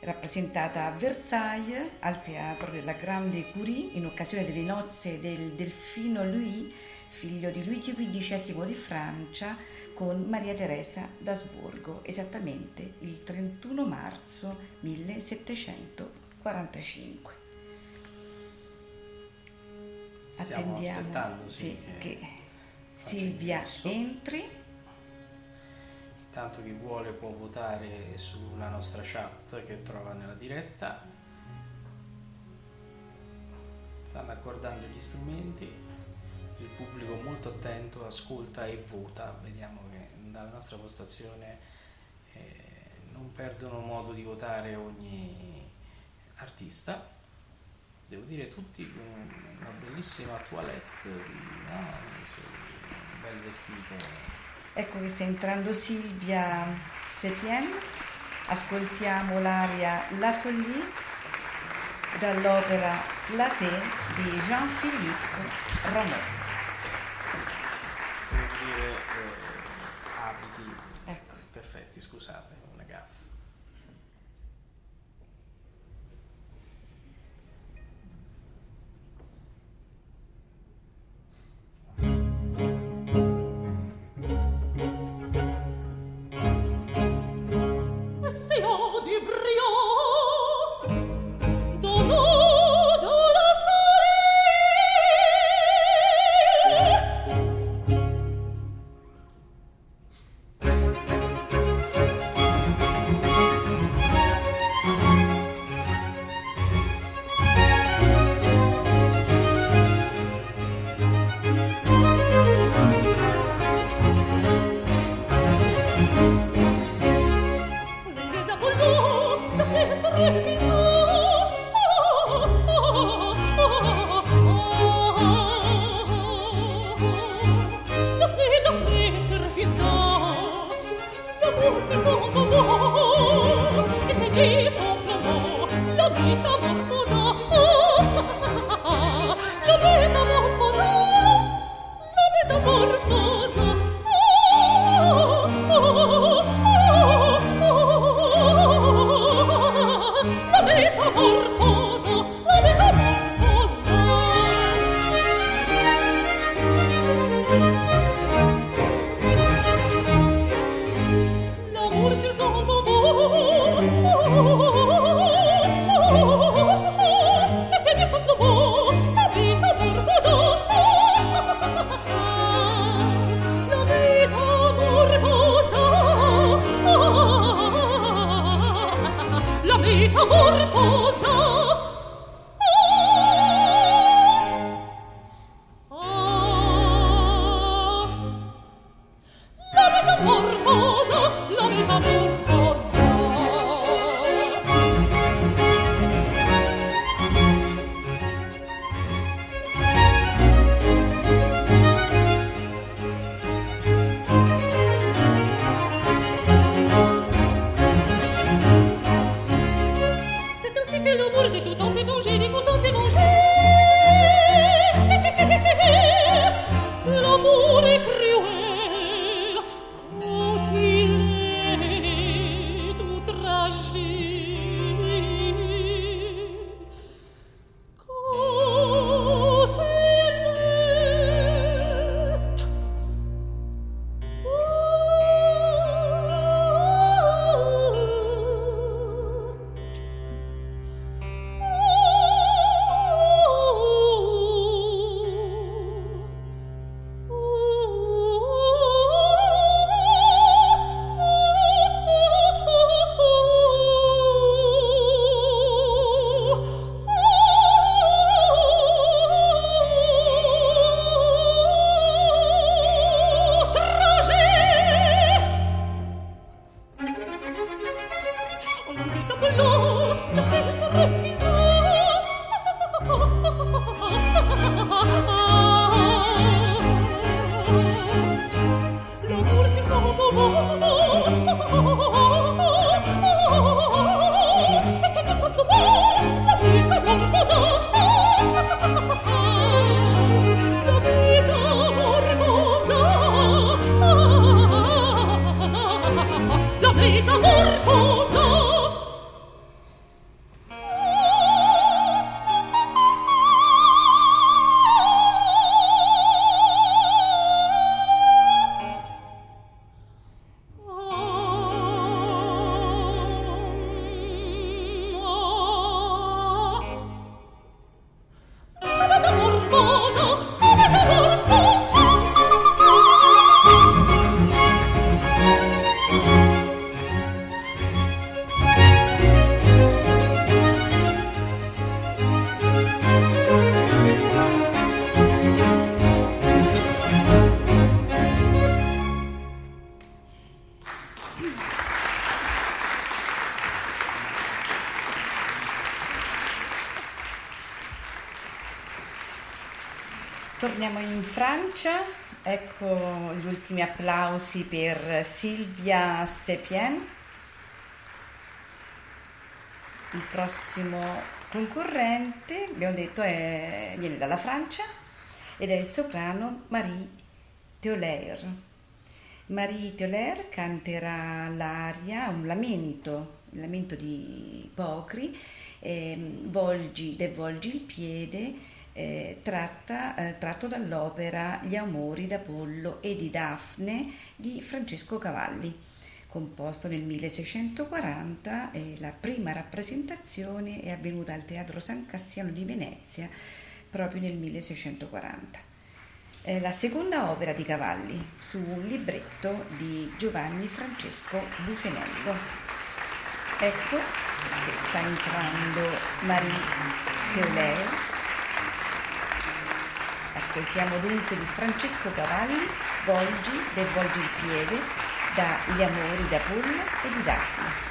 rappresentata a Versailles al teatro della Grande Curie in occasione delle nozze del Delfino Louis, figlio di Luigi XV di Francia, con Maria Teresa d'Asburgo, esattamente il 31 marzo 1745. Stiamo Attendiamo sì, che Silvia entri. Intanto chi vuole può votare sulla nostra chat che trova nella diretta. Stanno accordando gli strumenti, il pubblico molto attento ascolta e vota. Vediamo che dalla nostra postazione eh, non perdono modo di votare ogni artista. Devo dire tutti con una bellissima toilette, no? un bel vestito Ecco che sta entrando Silvia Sepien, ascoltiamo l'aria La Folie dall'opera Platé di Jean-Philippe Rameau. Torniamo in Francia. Ecco gli ultimi applausi per Silvia Stepien. Il prossimo concorrente, abbiamo detto, è, viene dalla Francia ed è il soprano Marie Teolaire. Marie Teolaire canterà l'aria, un lamento, il lamento di Pocri, eh, volgi, devolgi il piede, eh, tratta, eh, tratto dall'opera Gli amori d'Apollo e di Daphne di Francesco Cavalli, composto nel 1640 e la prima rappresentazione è avvenuta al Teatro San Cassiano di Venezia proprio nel 1640. È la seconda opera di Cavalli su un libretto di Giovanni Francesco Busenello. Ecco che sta entrando Marie Teoleo Ascoltiamo dunque di Francesco Cavalli, Volgi del Volgi il piede, da Gli amori d'Apollo e di Daphne.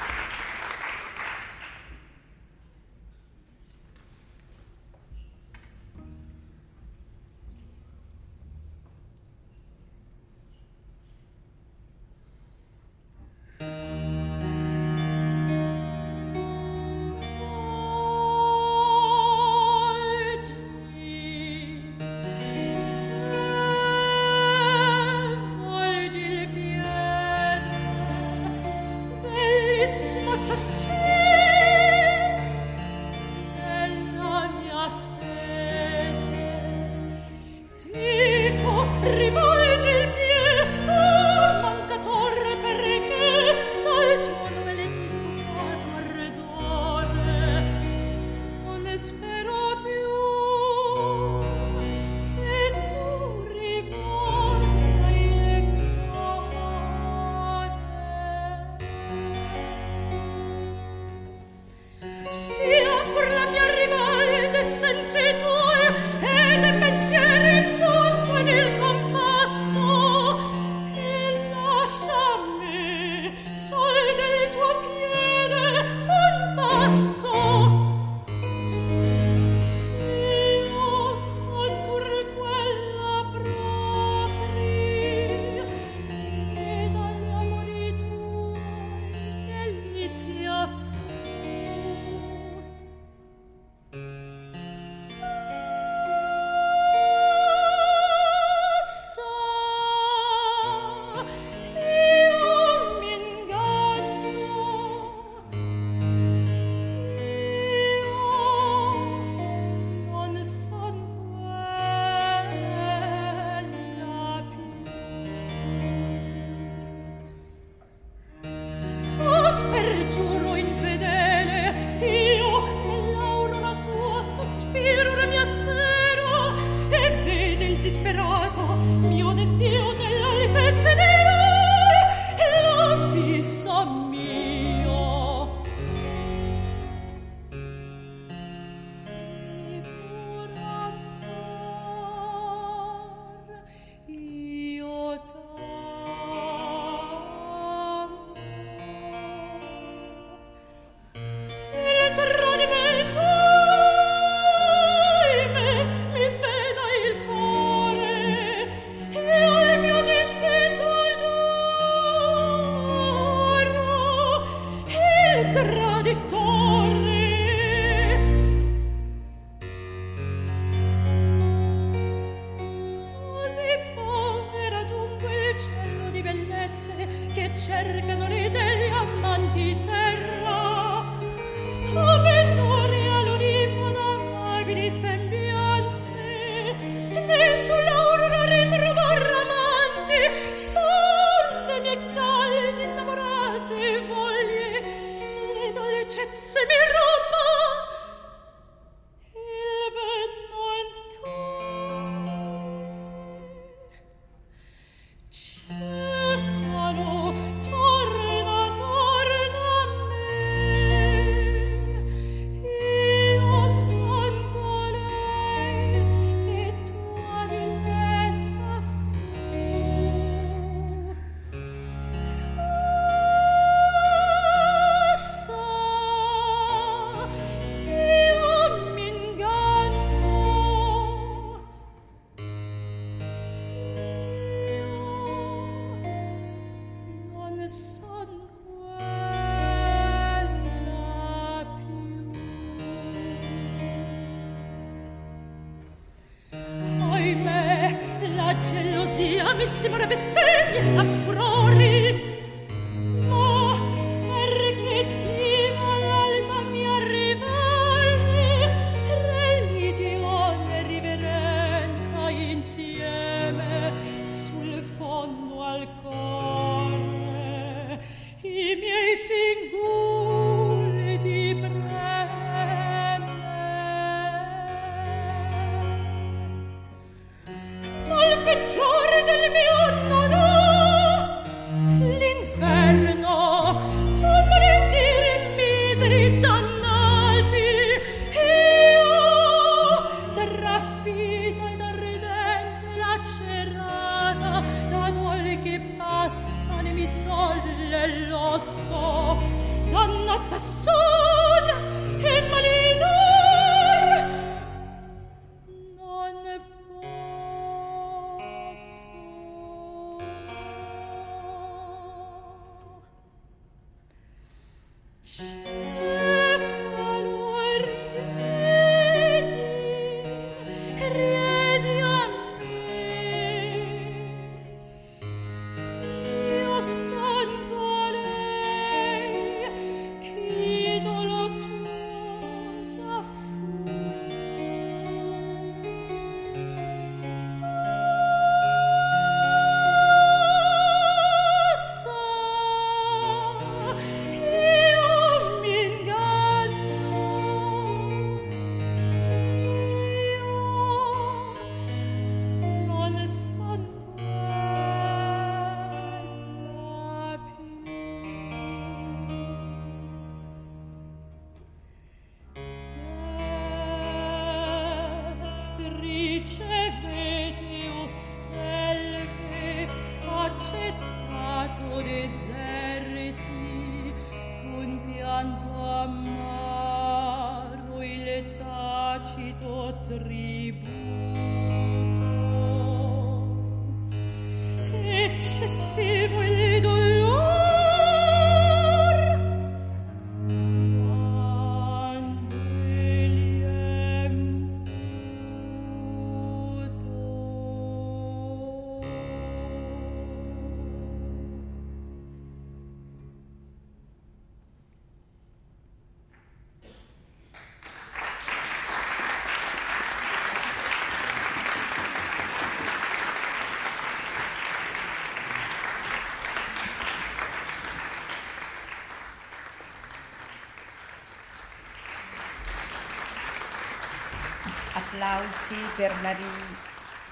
Applausi per Marie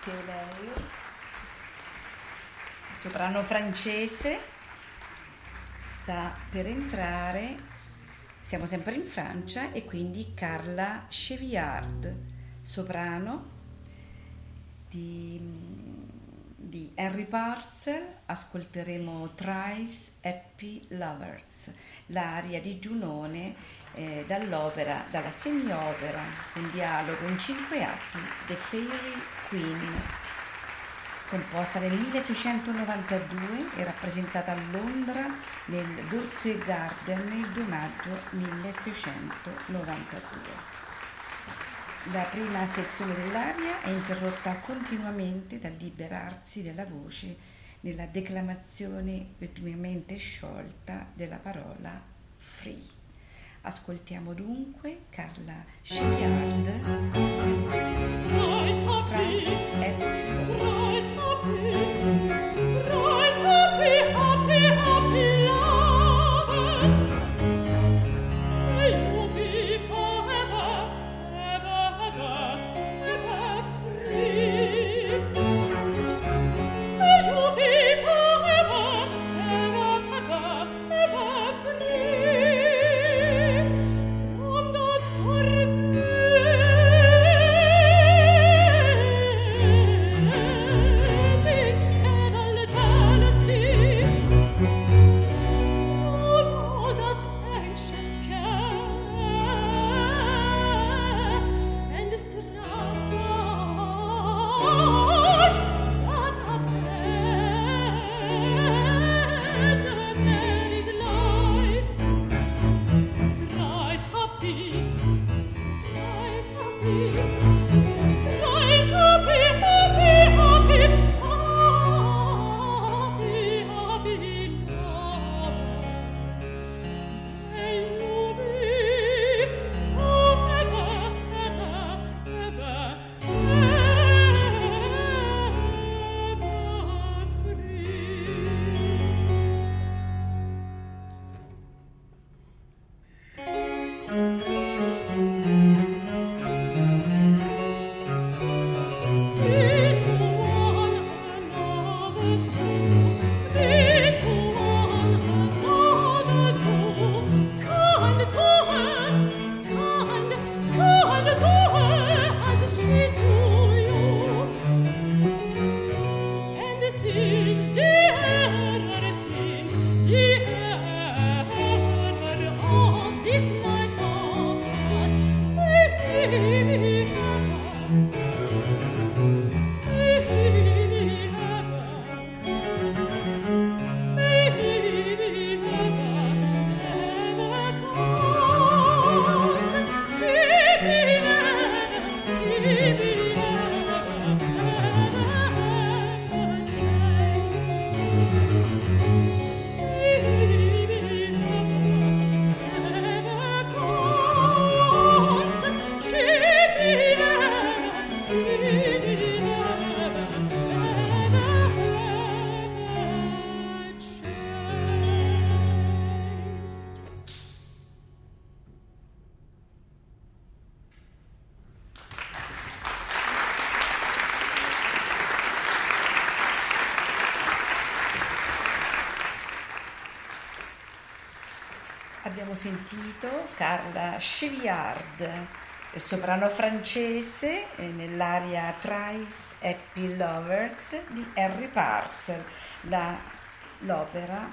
Théolaire, soprano francese, sta per entrare, siamo sempre in Francia, e quindi Carla Chevillard, soprano di, di Henry Parcel, ascolteremo Thrice Happy Lovers, l'aria di Giunone eh, dall'opera, dalla semi-opera, un dialogo in cinque atti, The Fairy Queen, composta nel 1692 e rappresentata a Londra nel Dorset Garden il 2 maggio 1692. La prima sezione dell'aria è interrotta continuamente dal liberarsi della voce nella declamazione ritmicamente sciolta della parola free. Ascoltiamo dunque Carla Scigliard. Trans abbiamo sentito Carla Chevillard, soprano francese eh, nell'aria Thrice Happy Lovers di Harry Parcel, l'opera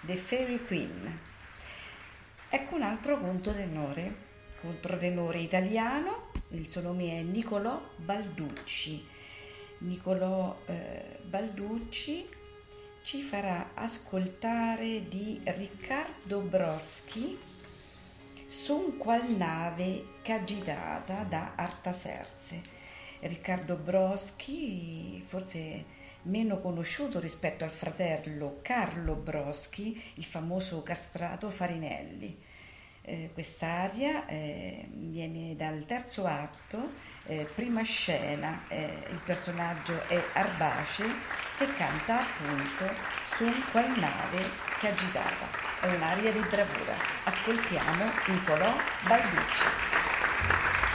The Fairy Queen. Ecco un altro controtenore, controtenore italiano, il suo nome è Nicolò Balducci. Nicolò eh, Balducci ci farà ascoltare di Riccardo Broschi Son qual nave c'agitata da Artaserse. Riccardo Broschi, forse meno conosciuto rispetto al fratello Carlo Broschi, il famoso castrato Farinelli. Eh, quest'aria eh, viene dal terzo atto, eh, prima scena, eh, il personaggio è Arbace che canta appunto su qual nave che agitata. È un'aria di bravura. Ascoltiamo Nicolò Balducci.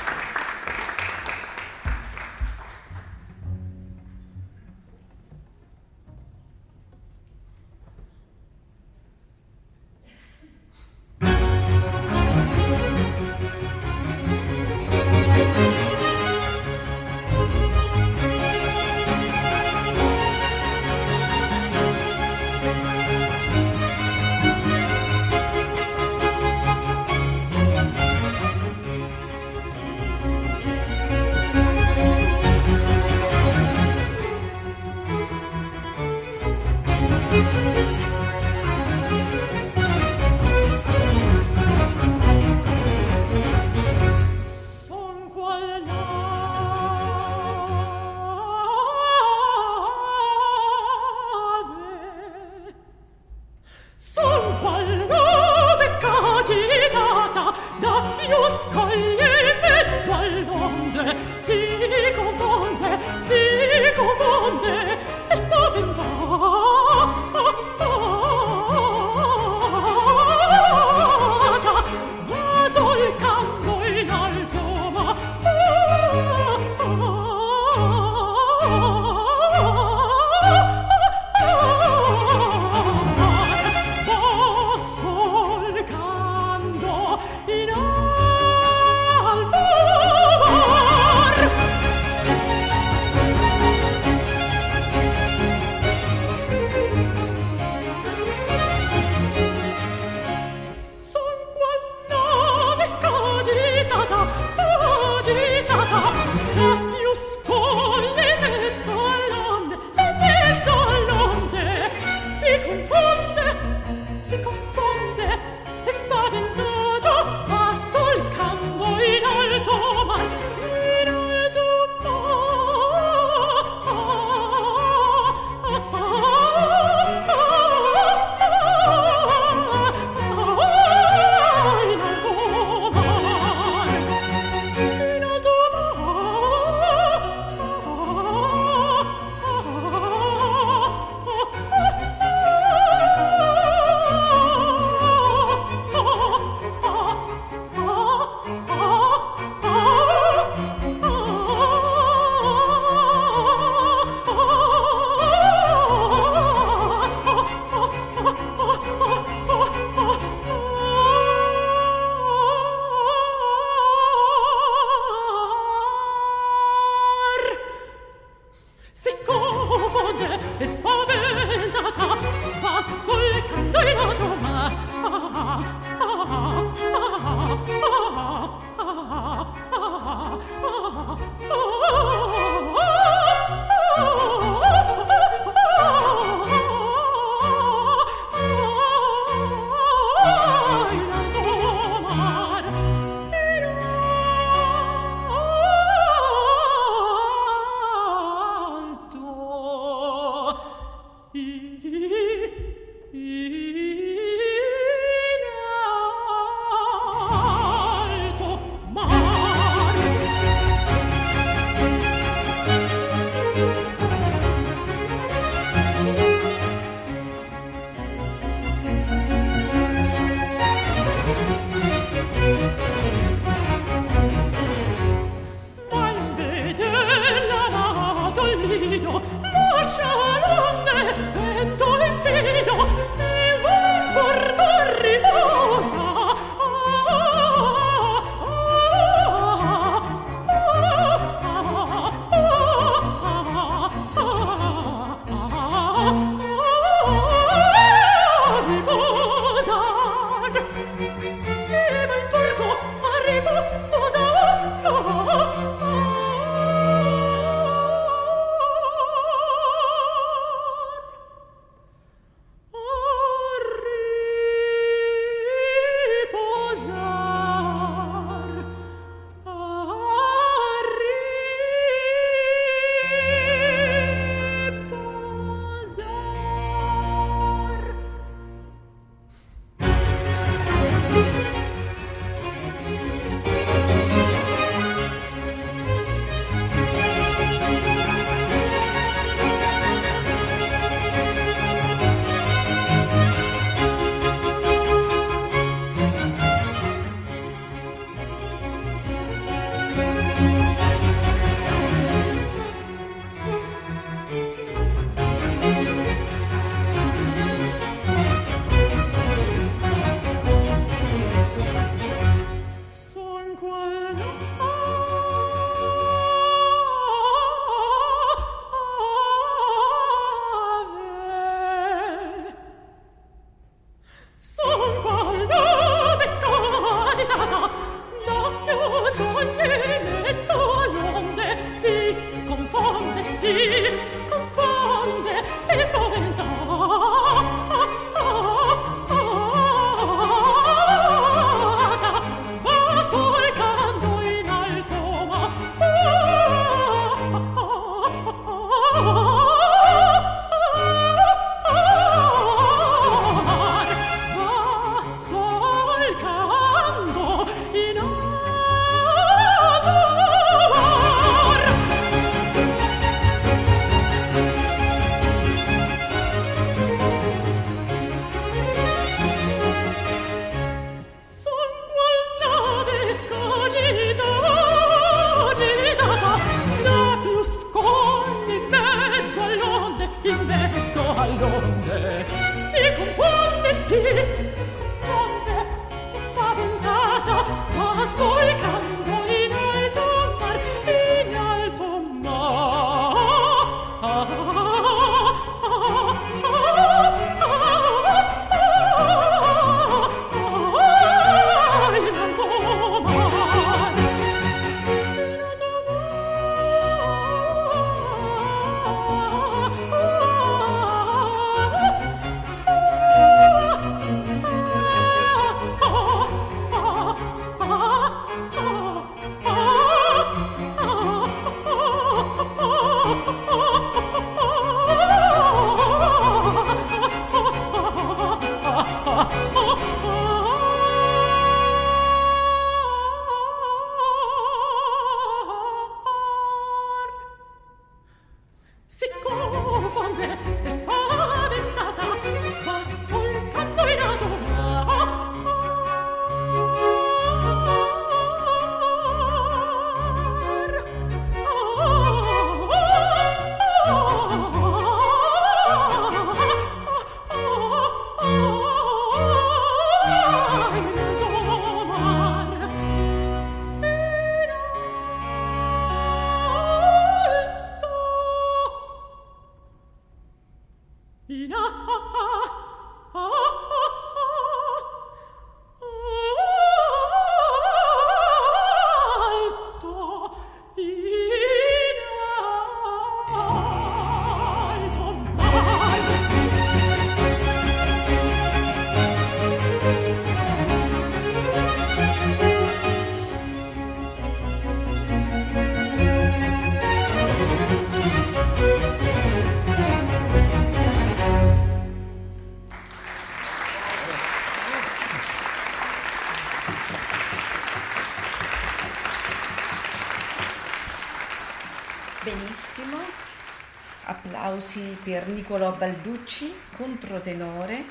Applausi per Niccolò Balducci, controtenore.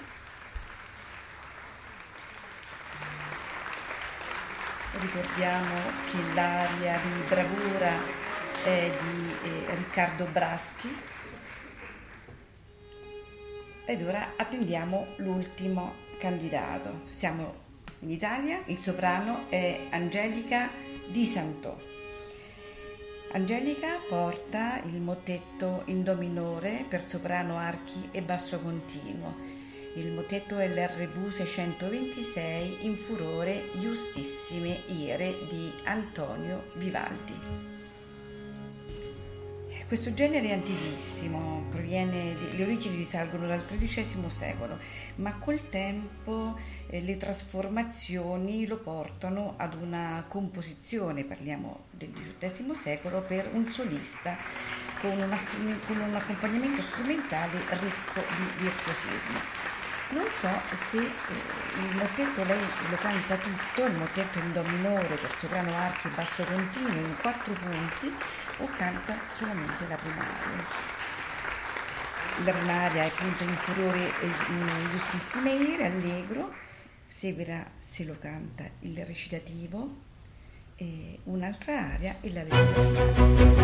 Ricordiamo che l'aria di bravura è di eh, Riccardo Braschi. Ed ora attendiamo l'ultimo candidato. Siamo in Italia, il soprano è Angelica Di Santò. Angelica porta il motetto in Do minore per soprano, archi e basso continuo. Il motetto LRV 626 in furore Giustissime Ire di Antonio Vivaldi. Questo genere è antichissimo, proviene, le origini risalgono dal XIII secolo, ma col tempo eh, le trasformazioni lo portano ad una composizione, parliamo del XVIII secolo, per un solista con, una, con un accompagnamento strumentale ricco di virtuosismo. Non so se eh, il motetto lei lo canta tutto, il motetto in do minore per soprano archi e basso continuo in quattro punti o canta solamente la primaria. La primaria è appunto in furore in giustissime ire, allegro, seguirà se lo canta il recitativo, un'altra aria e la lettera.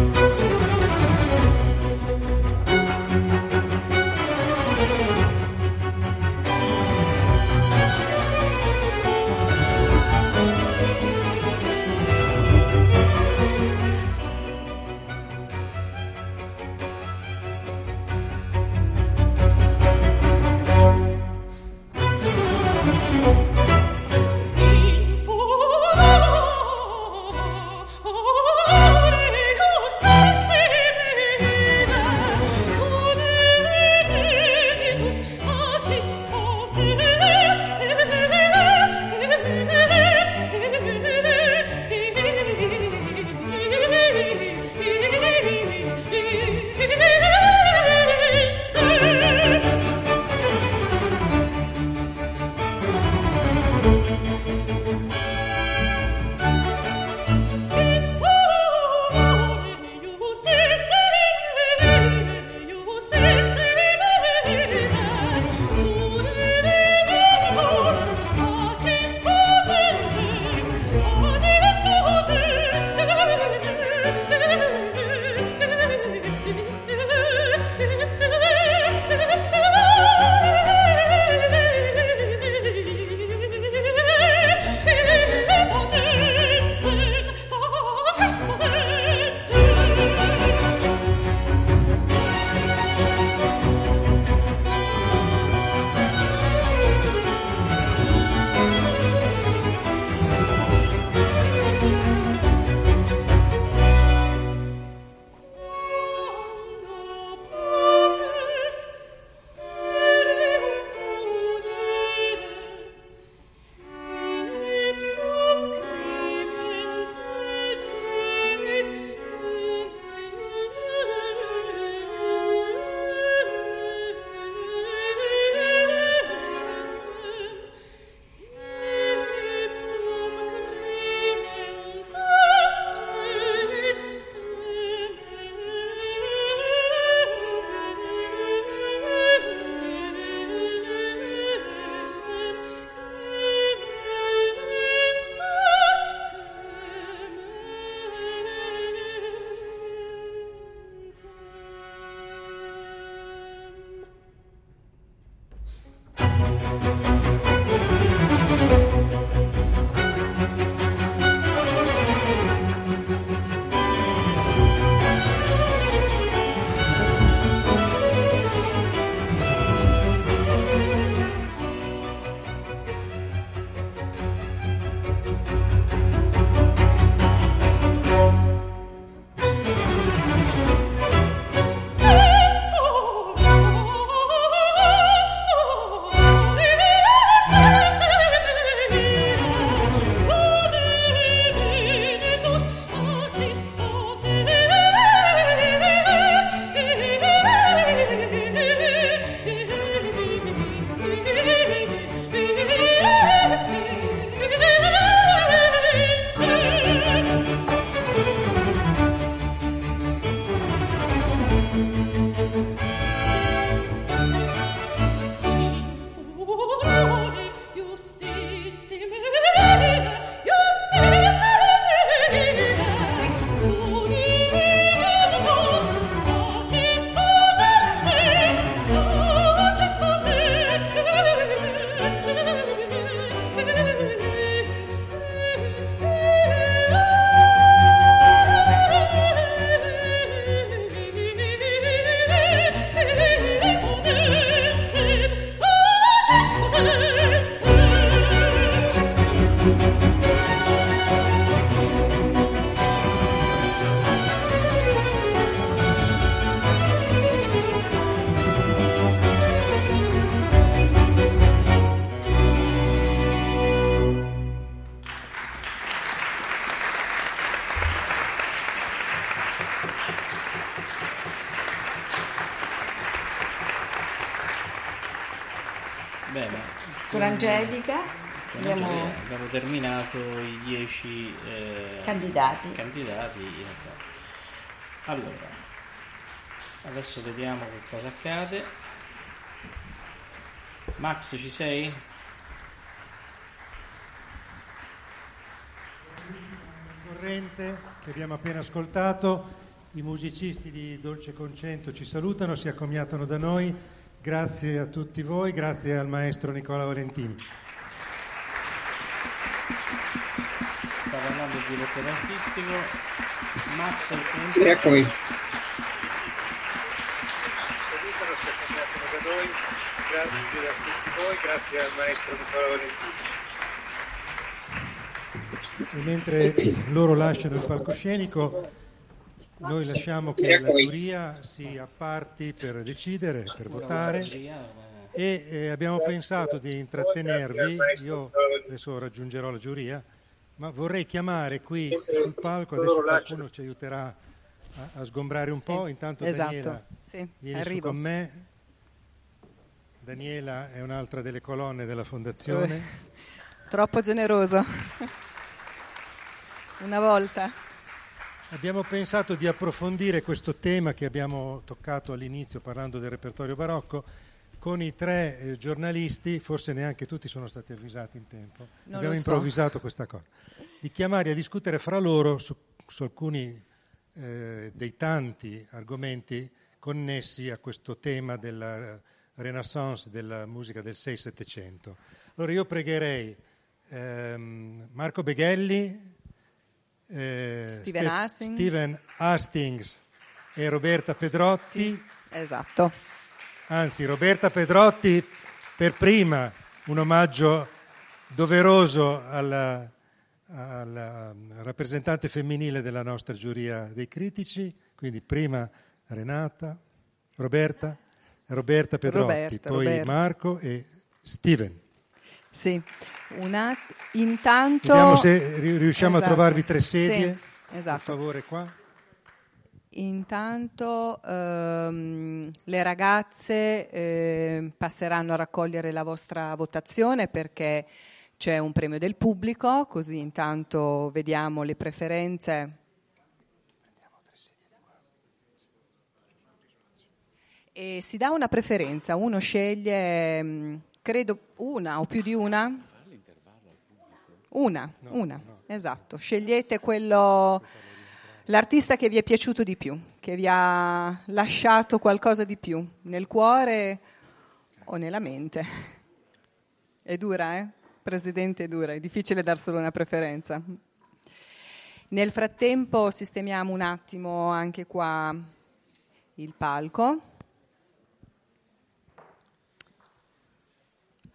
Angelica abbiamo... abbiamo terminato i dieci eh, candidati. candidati. Allora, adesso vediamo che cosa accade. Max, ci sei? Corrente che abbiamo appena ascoltato, i musicisti di Dolce Concento ci salutano, si accomiatano da noi. Grazie a tutti voi, grazie al maestro Nicola Valentini. Sta parlando il direttore artistico Max Alfonso. Eccomi. Grazie a tutti voi, grazie al maestro Nicola Valentini. E mentre loro lasciano il palcoscenico, noi lasciamo che la giuria si apparti per decidere, per votare e eh, abbiamo pensato di intrattenervi, io adesso raggiungerò la giuria, ma vorrei chiamare qui sul palco, adesso qualcuno ci aiuterà a, a sgombrare un sì, po', intanto esatto. Daniela sì, vieni arrivo. con me. Daniela è un'altra delle colonne della fondazione. (laughs) Troppo generoso. Una volta. Abbiamo pensato di approfondire questo tema che abbiamo toccato all'inizio parlando del repertorio barocco con i tre eh, giornalisti, forse neanche tutti sono stati avvisati in tempo, non abbiamo improvvisato so. questa cosa, di chiamare a discutere fra loro su, su alcuni eh, dei tanti argomenti connessi a questo tema della Renaissance della musica del 6-700. Allora io pregherei ehm, Marco Beghelli, eh, Steven, Ste- Hastings. Steven Hastings e Roberta Pedrotti. Esatto. Anzi, Roberta Pedrotti per prima un omaggio doveroso alla, alla rappresentante femminile della nostra giuria dei critici, quindi prima Renata, Roberta, Roberta Pedrotti, Roberta, poi Roberta. Marco e Steven. Sì, Una, intanto... Vediamo se riusciamo esatto. a trovarvi tre sedie, sì, esatto. per favore qua. Intanto ehm, le ragazze eh, passeranno a raccogliere la vostra votazione perché c'è un premio del pubblico, così intanto vediamo le preferenze. E si dà una preferenza, uno sceglie mm, credo una o più di una. Una, una, esatto. Scegliete quello, l'artista che vi è piaciuto di più, che vi ha lasciato qualcosa di più, nel cuore o nella mente. È dura, eh? Presidente, è dura, è difficile dar solo una preferenza. Nel frattempo sistemiamo un attimo anche qua il palco.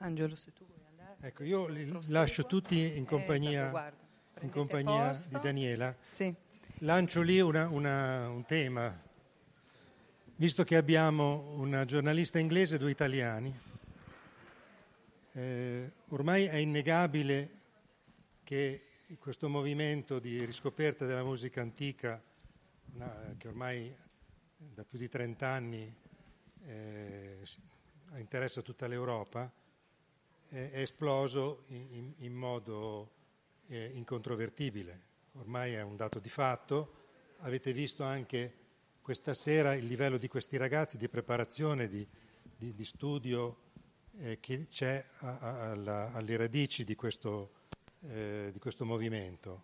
Angelo, se tu vuoi andare. Ecco, io li lascio tutti in compagnia, eh, esatto, in compagnia di Daniela. Sì. Lancio lì una, una, un tema, visto che abbiamo una giornalista inglese e due italiani. Eh, ormai è innegabile che questo movimento di riscoperta della musica antica, una, che ormai da più di 30 anni eh, interessa tutta l'Europa, è esploso in, in, modo eh, incontrovertibile. Ormai è un dato di fatto. Avete visto anche questa sera il livello di questi ragazzi di preparazione, di, di, di studio eh, che c'è a, a, alla, alle radici di questo, eh, di questo movimento.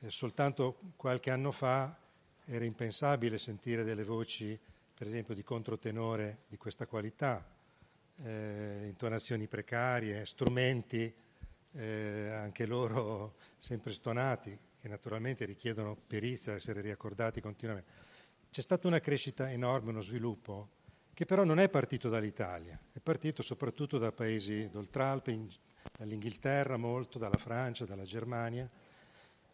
Eh, soltanto qualche anno fa era impensabile sentire delle voci, per esempio, di controtenore di questa qualità eh, intonazioni precarie, strumenti eh, anche loro sempre stonati, che naturalmente richiedono perizia, essere riaccordati continuamente. C'è stata una crescita enorme, uno sviluppo, che però non è partito dall'Italia, è partito soprattutto da paesi d'Oltralpe, in, dall'Inghilterra molto, dalla Francia, dalla Germania.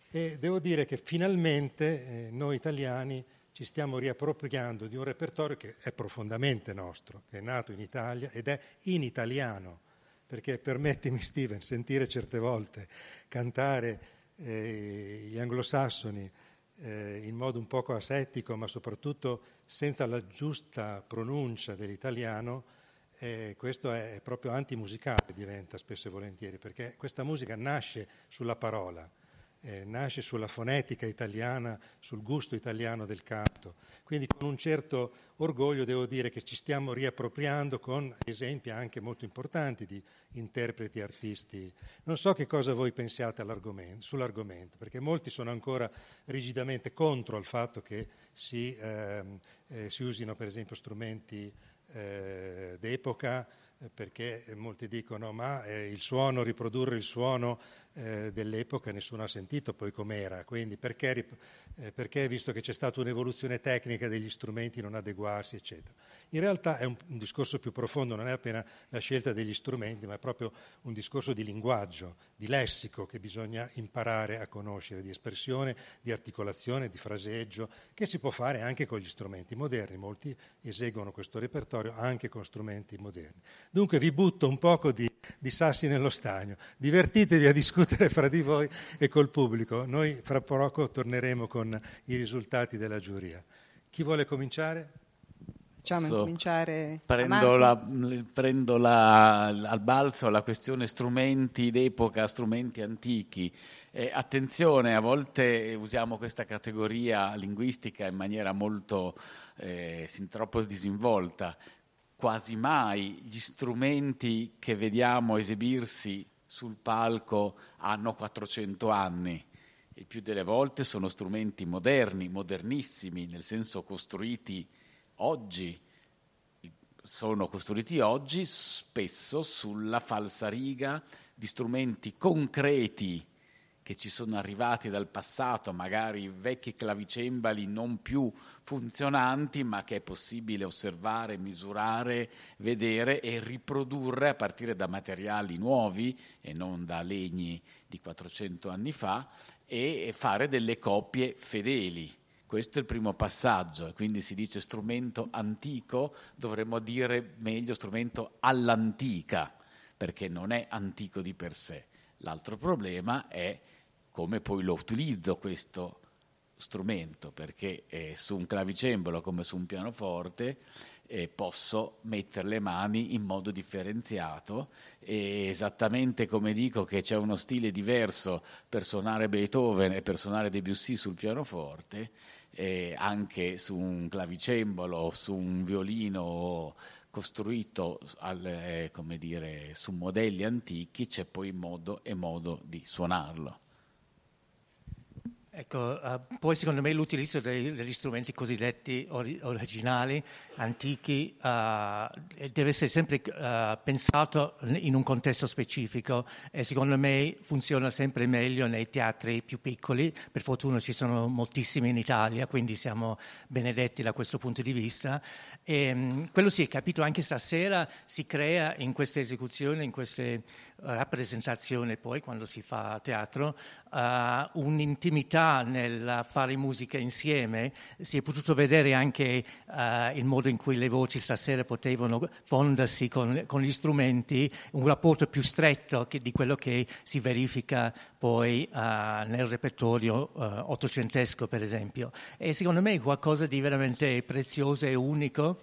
E devo dire che finalmente eh, noi italiani ci stiamo riappropriando di un repertorio che è profondamente nostro, che è nato in Italia ed è in italiano, perché permettimi Steven, sentire certe volte cantare eh, gli anglosassoni eh, in modo un poco asettico, ma soprattutto senza la giusta pronuncia dell'italiano, E questo è proprio antimusicale, diventa spesso e volentieri, perché questa musica nasce sulla parola, eh, nasce sulla fonetica italiana, sul gusto italiano del canto. Quindi con un certo orgoglio devo dire che ci stiamo riappropriando con esempi anche molto importanti di interpreti, artisti. Non so che cosa voi pensiate sull'argomento, perché molti sono ancora rigidamente contro il fatto che si, eh, eh, si usino per esempio strumenti eh, d'epoca eh, perché molti dicono ma eh, il suono, riprodurre il suono eh, dell'epoca nessuno ha sentito poi com'era, quindi perché, eh, perché, visto che c'è stata un'evoluzione tecnica degli strumenti non adeguarsi, eccetera. In realtà è un, un, discorso più profondo, non è appena la scelta degli strumenti, ma è proprio un discorso di linguaggio, di lessico che bisogna imparare a conoscere, di espressione, di articolazione, di fraseggio, che si può fare anche con gli strumenti moderni. Molti eseguono questo repertorio anche con strumenti moderni. Dunque vi butto un poco di, di sassi nello stagno, divertitevi a discutere fra di voi e col pubblico. Noi fra poco torneremo con i risultati della giuria. Chi vuole cominciare? Facciamo so, cominciare. Prendo, la, prendo la, al balzo la questione strumenti d'epoca, strumenti antichi. Eh, attenzione, a volte usiamo questa categoria linguistica in maniera molto eh, troppo disinvolta. Quasi mai gli strumenti che vediamo esibirsi sul palco hanno 400 anni. Il più delle volte sono strumenti moderni, modernissimi, nel senso costruiti oggi, sono costruiti oggi spesso sulla falsariga di strumenti concreti che ci sono arrivati dal passato, magari vecchi clavicembali non più funzionanti, ma che è possibile osservare, misurare, vedere e riprodurre a partire da materiali nuovi e non da legni di 400 anni fa e fare delle coppie fedeli. Questo è il primo passaggio, quindi si dice strumento antico, dovremmo dire meglio strumento all'antica, perché non è antico di per sé. L'altro problema è come poi lo utilizzo questo strumento, perché eh, su un clavicembalo come su un pianoforte eh, posso mettere le mani in modo differenziato e esattamente come dico che c'è uno stile diverso per suonare Beethoven e per suonare Debussy sul pianoforte, eh, anche su un clavicembalo o su un violino costruito al, eh, dire, su modelli antichi, c'è poi modo e modo di suonarlo. Ecco, uh, poi secondo me l'utilizzo dei, degli strumenti cosiddetti ori- originali, antichi, uh, deve essere sempre uh, pensato in un contesto specifico e secondo me funziona sempre meglio nei teatri più piccoli. Per fortuna ci sono moltissimi in Italia, quindi siamo benedetti da questo punto di vista. E, um, quello si è capito anche stasera, si crea in queste esecuzioni, in queste rappresentazioni poi quando si fa teatro, un'intimità nel fare musica insieme, si è potuto vedere anche uh, il modo in cui le voci stasera potevano fondersi con, con gli strumenti, un rapporto più stretto di quello che si verifica poi uh, nel repertorio uh, ottocentesco, per esempio. E secondo me è qualcosa di veramente prezioso e unico.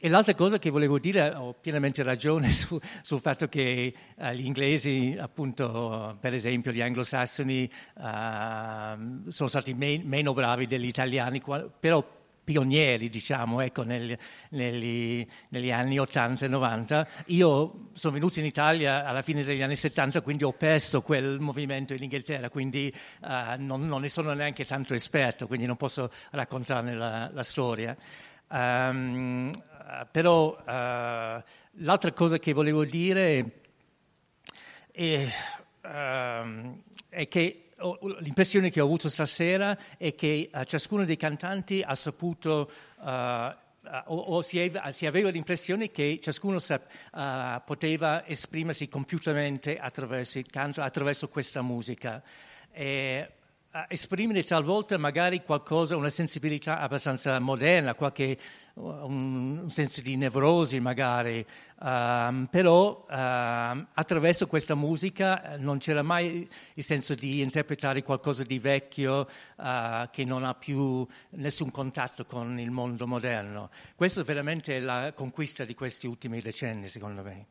E l'altra cosa che volevo dire, ho pienamente ragione (laughs) su, sul fatto che uh, gli inglesi, appunto, per esempio gli anglosassoni, uh, sono stati me- meno bravi degli italiani, però pionieri, diciamo, ecco, nel, negli, negli, anni 80 e 90. Io sono venuto in Italia alla fine degli anni 70, quindi ho perso quel movimento in Inghilterra, quindi uh, non, non, ne sono neanche tanto esperto, quindi non posso raccontarne la, la storia. Um, eh, però uh, l'altra cosa che volevo dire è, uh, è che l'impressione che ho avuto stasera è che uh, ciascuno dei cantanti ha saputo o, o si, aveva, si, aveva l'impressione che ciascuno sap, poteva esprimersi compiutamente attraverso il canto, attraverso questa musica. E esprimere talvolta magari qualcosa, una sensibilità abbastanza moderna, qualche un, senso di nevrosi magari, um, però uh, attraverso questa musica eh, non c'era mai il senso di interpretare qualcosa di vecchio uh, che non ha più nessun contatto con il mondo moderno. Questa è veramente la conquista di questi ultimi decenni, secondo me.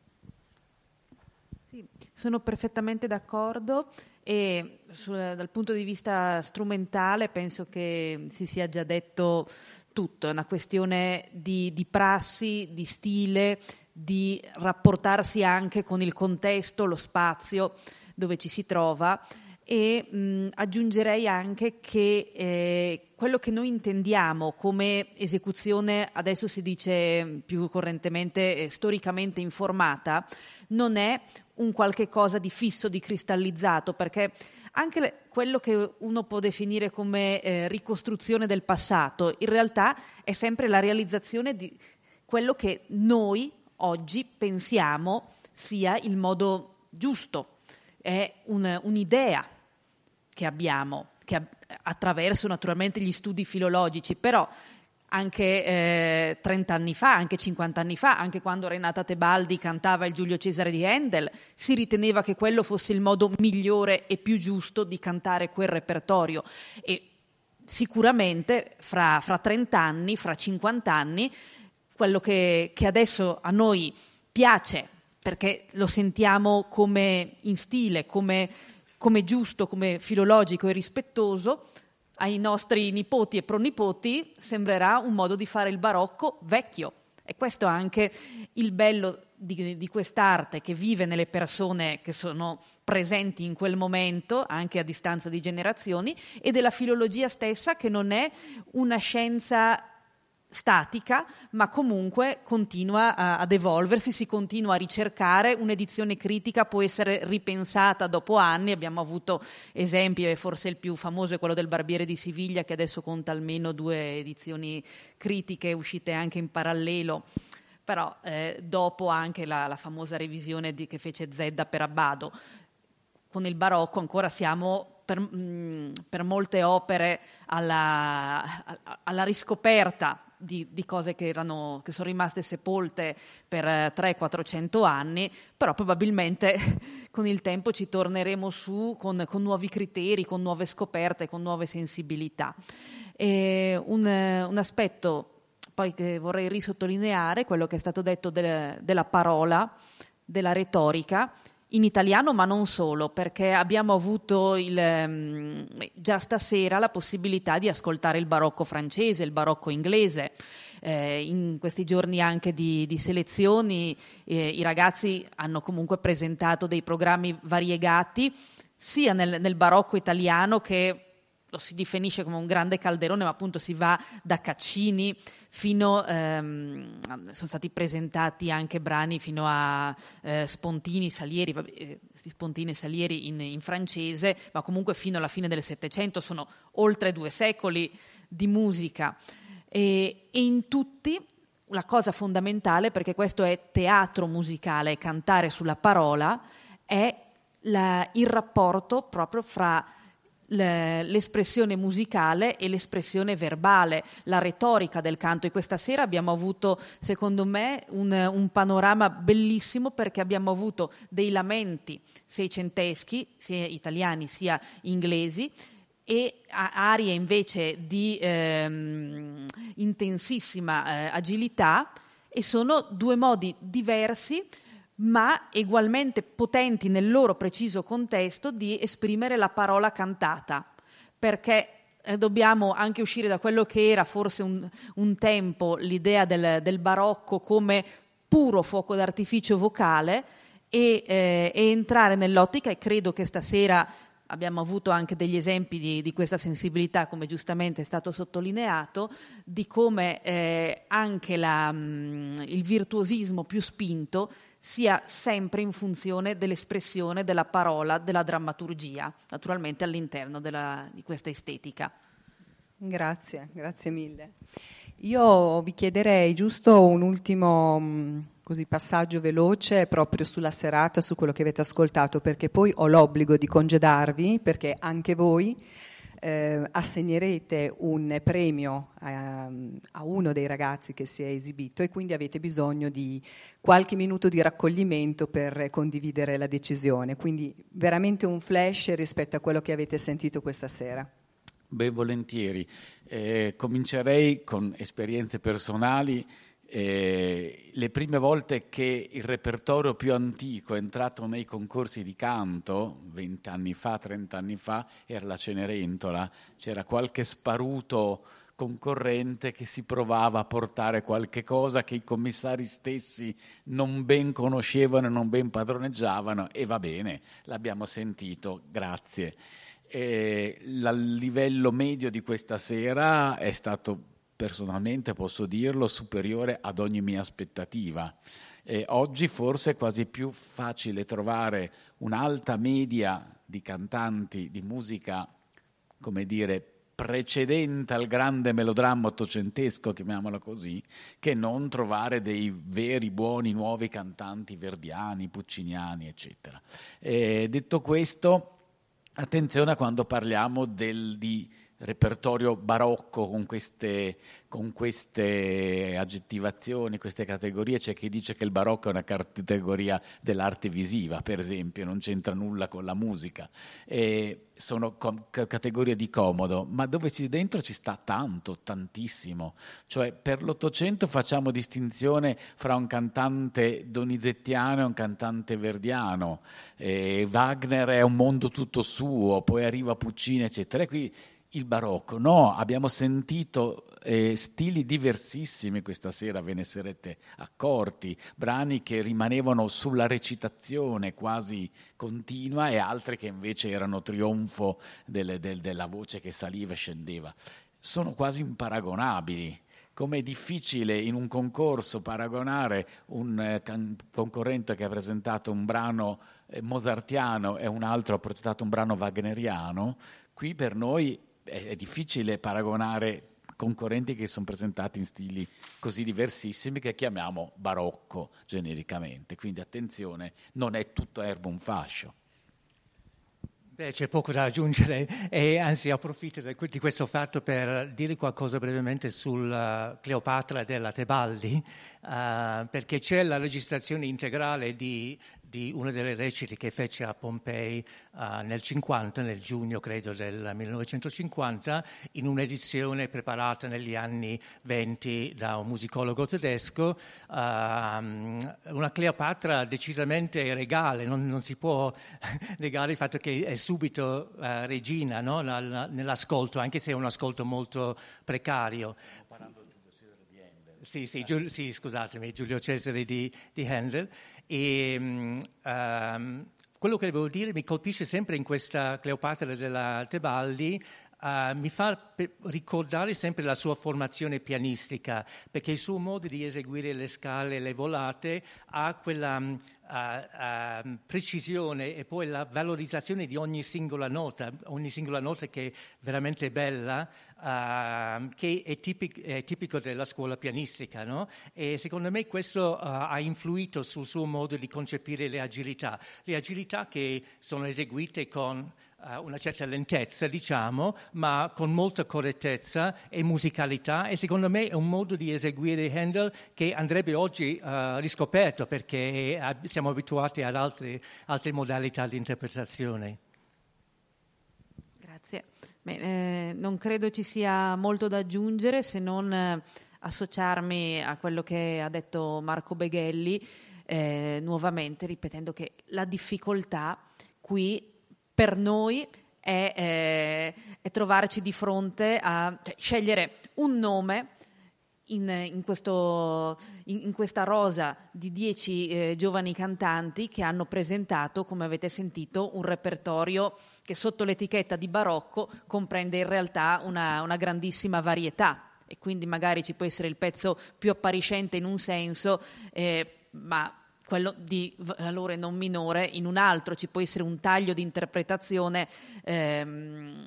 Sì, sono perfettamente d'accordo e sul, dal punto di vista strumentale penso che si sia già detto tutto, è una questione di, di prassi, di stile, di rapportarsi anche con il contesto, lo spazio dove ci si trova. E mh, aggiungerei anche che eh, quello che noi intendiamo come esecuzione, adesso si dice più correntemente eh, storicamente informata, non è un qualche cosa di fisso, di cristallizzato, perché anche quello che uno può definire come eh, ricostruzione del passato, in realtà è sempre la realizzazione di quello che noi oggi pensiamo sia il modo giusto, è un, un'idea che abbiamo, che attraverso naturalmente gli studi filologici, però anche eh, 30 anni fa, anche 50 anni fa, anche quando Renata Tebaldi cantava il Giulio Cesare di Handel, si riteneva che quello fosse il modo migliore e più giusto di cantare quel repertorio. E sicuramente fra, fra 30 anni, fra 50 anni, quello che, che adesso a noi piace, perché lo sentiamo come in stile, come, come giusto, come filologico e rispettoso, ai nostri nipoti e pronipoti sembrerà un modo di fare il barocco vecchio. E questo è anche il bello di, di, quest'arte che vive nelle persone che sono presenti in quel momento, anche a distanza di generazioni, e della filologia stessa che non è una scienza statica, ma comunque continua a, ad evolversi, si continua a ricercare, un'edizione critica può essere ripensata dopo anni, abbiamo avuto esempi, e forse il più famoso è quello del Barbiere di Siviglia che adesso conta almeno due edizioni critiche uscite anche in parallelo, però eh, dopo anche la, la famosa revisione di, che fece Zedda per Abbado. Con il barocco ancora siamo per, mh, mm, per molte opere alla, alla riscoperta di, di cose che, erano, che, sono rimaste sepolte per 300-400 anni, però probabilmente (laughs) con il tempo ci torneremo su con, con nuovi criteri, con nuove scoperte, con nuove sensibilità. Un, un aspetto poi che vorrei risottolineare, quello che è stato detto de, della parola, della retorica, in italiano, ma non solo, perché abbiamo avuto il, mm, già stasera la possibilità di ascoltare il barocco francese, il barocco inglese. Eh, in questi giorni anche di, di selezioni eh, i ragazzi hanno comunque presentato dei programmi variegati sia nel, nel barocco italiano che lo si definisce come un grande calderone, ma appunto si va da Caccini fino, ehm, sono stati presentati anche brani fino a eh, Spontini, Salieri, eh, Spontini e Salieri in, in, francese, ma comunque fino alla fine del Settecento sono oltre due secoli di musica. E, e in tutti la cosa fondamentale, perché questo è teatro musicale, cantare sulla parola, è la, il rapporto proprio fra l'espressione musicale e l'espressione verbale, la retorica del canto. E questa sera abbiamo avuto secondo me un, un panorama bellissimo perché abbiamo avuto dei lamenti seicenteschi, sia italiani sia inglesi, e arie invece di ehm, intensissima eh, agilità. E sono due modi diversi ma ugualmente potenti nel loro preciso contesto di esprimere la parola cantata, perché eh, dobbiamo anche uscire da quello che era forse un, un tempo l'idea del, del, barocco come puro fuoco d'artificio vocale e, eh, e, entrare nell'ottica, e credo che stasera abbiamo avuto anche degli esempi di, di questa sensibilità, come giustamente è stato sottolineato, di come eh, anche la, mh, mm, il virtuosismo più spinto sia sempre in funzione dell'espressione della parola, della drammaturgia, naturalmente all'interno della, di questa estetica. Grazie, grazie mille. Io vi chiederei giusto un ultimo mm, così, passaggio veloce proprio sulla serata, su quello che avete ascoltato, perché poi ho l'obbligo di congedarvi, perché anche voi eh, assegnerete un premio a, a, uno dei ragazzi che si è esibito e quindi avete bisogno di qualche minuto di raccoglimento per condividere la decisione. Quindi veramente un flash rispetto a quello che avete sentito questa sera. Beh, volentieri. Eh, comincerei con esperienze personali. Eh, le prime volte che il repertorio più antico è entrato nei concorsi di canto, vent'anni fa, trent'anni fa, era la Cenerentola. C'era qualche sparuto concorrente che si provava a portare qualche cosa che i commissari stessi non ben conoscevano e non ben padroneggiavano e va bene, l'abbiamo sentito, grazie. E il livello medio di questa sera è stato personalmente, posso dirlo, superiore ad ogni mia aspettativa. E oggi forse è quasi più facile trovare un'alta media di cantanti di musica, come dire, precedente al grande melodramma ottocentesco, chiamiamolo così, che non trovare dei veri buoni nuovi cantanti verdiani, pucciniani, eccetera. E detto questo, Attenzione a quando parliamo del, di repertorio barocco con queste, con queste, aggettivazioni, queste categorie. C'è chi dice che il barocco è una categoria dell'arte visiva, per esempio, non c'entra nulla con la musica. E sono com- categorie di comodo, ma dove ci dentro ci sta tanto, tantissimo. Cioè, per l'Ottocento facciamo distinzione fra un cantante donizettiano e un cantante verdiano. E Wagner è un mondo tutto suo, poi arriva Puccini, eccetera. E qui il barocco. No, abbiamo sentito eh, stili diversissimi questa sera, ve ne sarete accorti, brani che rimanevano sulla recitazione quasi continua e altri che invece erano trionfo delle, del, della voce che saliva e scendeva. Sono quasi imparagonabili. Come è difficile in un concorso paragonare un eh, can- concorrente che ha presentato un brano eh, mozartiano e un altro ha presentato un brano wagneriano, qui per noi è, è difficile paragonare concorrenti che sono presentati in stili così diversissimi che chiamiamo barocco genericamente. Quindi attenzione, non è tutto erbo un fascio. Beh, c'è poco da aggiungere e anzi approfitto di questo fatto per dire qualcosa brevemente sul Cleopatra della Tebaldi, uh, perché c'è la registrazione integrale di di una delle recite che fece a Pompei uh, nel 50, nel giugno credo del 1950, in un'edizione preparata negli anni 20 da un musicologo tedesco, uh, una Cleopatra decisamente regale, non, non, si può (laughs) negare il fatto che è subito uh, regina no? nell'ascolto, anche se è un ascolto molto precario. Sì, sì, Giulio, sì, scusatemi, Giulio Cesare di, di Handel. E um, quello che devo dire mi colpisce sempre in questa Cleopatra della Tebaldi, uh, mi fa pe- ricordare sempre la sua formazione pianistica, perché il suo modo di eseguire le scale e le volate ha quella uh, uh, precisione e poi la valorizzazione di ogni singola nota, ogni singola nota che è veramente bella, uh, che è, tipic- è, tipico della scuola pianistica. No? E secondo me questo uh, ha influito sul suo modo di concepire le agilità, le agilità che sono eseguite con una certa lentezza, diciamo, ma con molta correttezza e musicalità e secondo me è un modo di eseguire Handel che andrebbe oggi uh, riscoperto perché siamo abituati ad altre, altre modalità di interpretazione. Beh, eh, non credo ci sia molto da aggiungere se non eh, associarmi a quello che ha detto Marco Beghelli, eh, nuovamente ripetendo che la difficoltà qui per noi è, eh, è trovarci di fronte a cioè, scegliere un nome in, in, questo, in, in, questa rosa di dieci eh, giovani cantanti che hanno presentato, come avete sentito, un repertorio che sotto l'etichetta di barocco comprende in realtà una, una grandissima varietà. E quindi magari ci può essere il pezzo più appariscente in un senso, eh, ma quello di valore non minore in un altro, ci può essere un taglio di interpretazione ehm,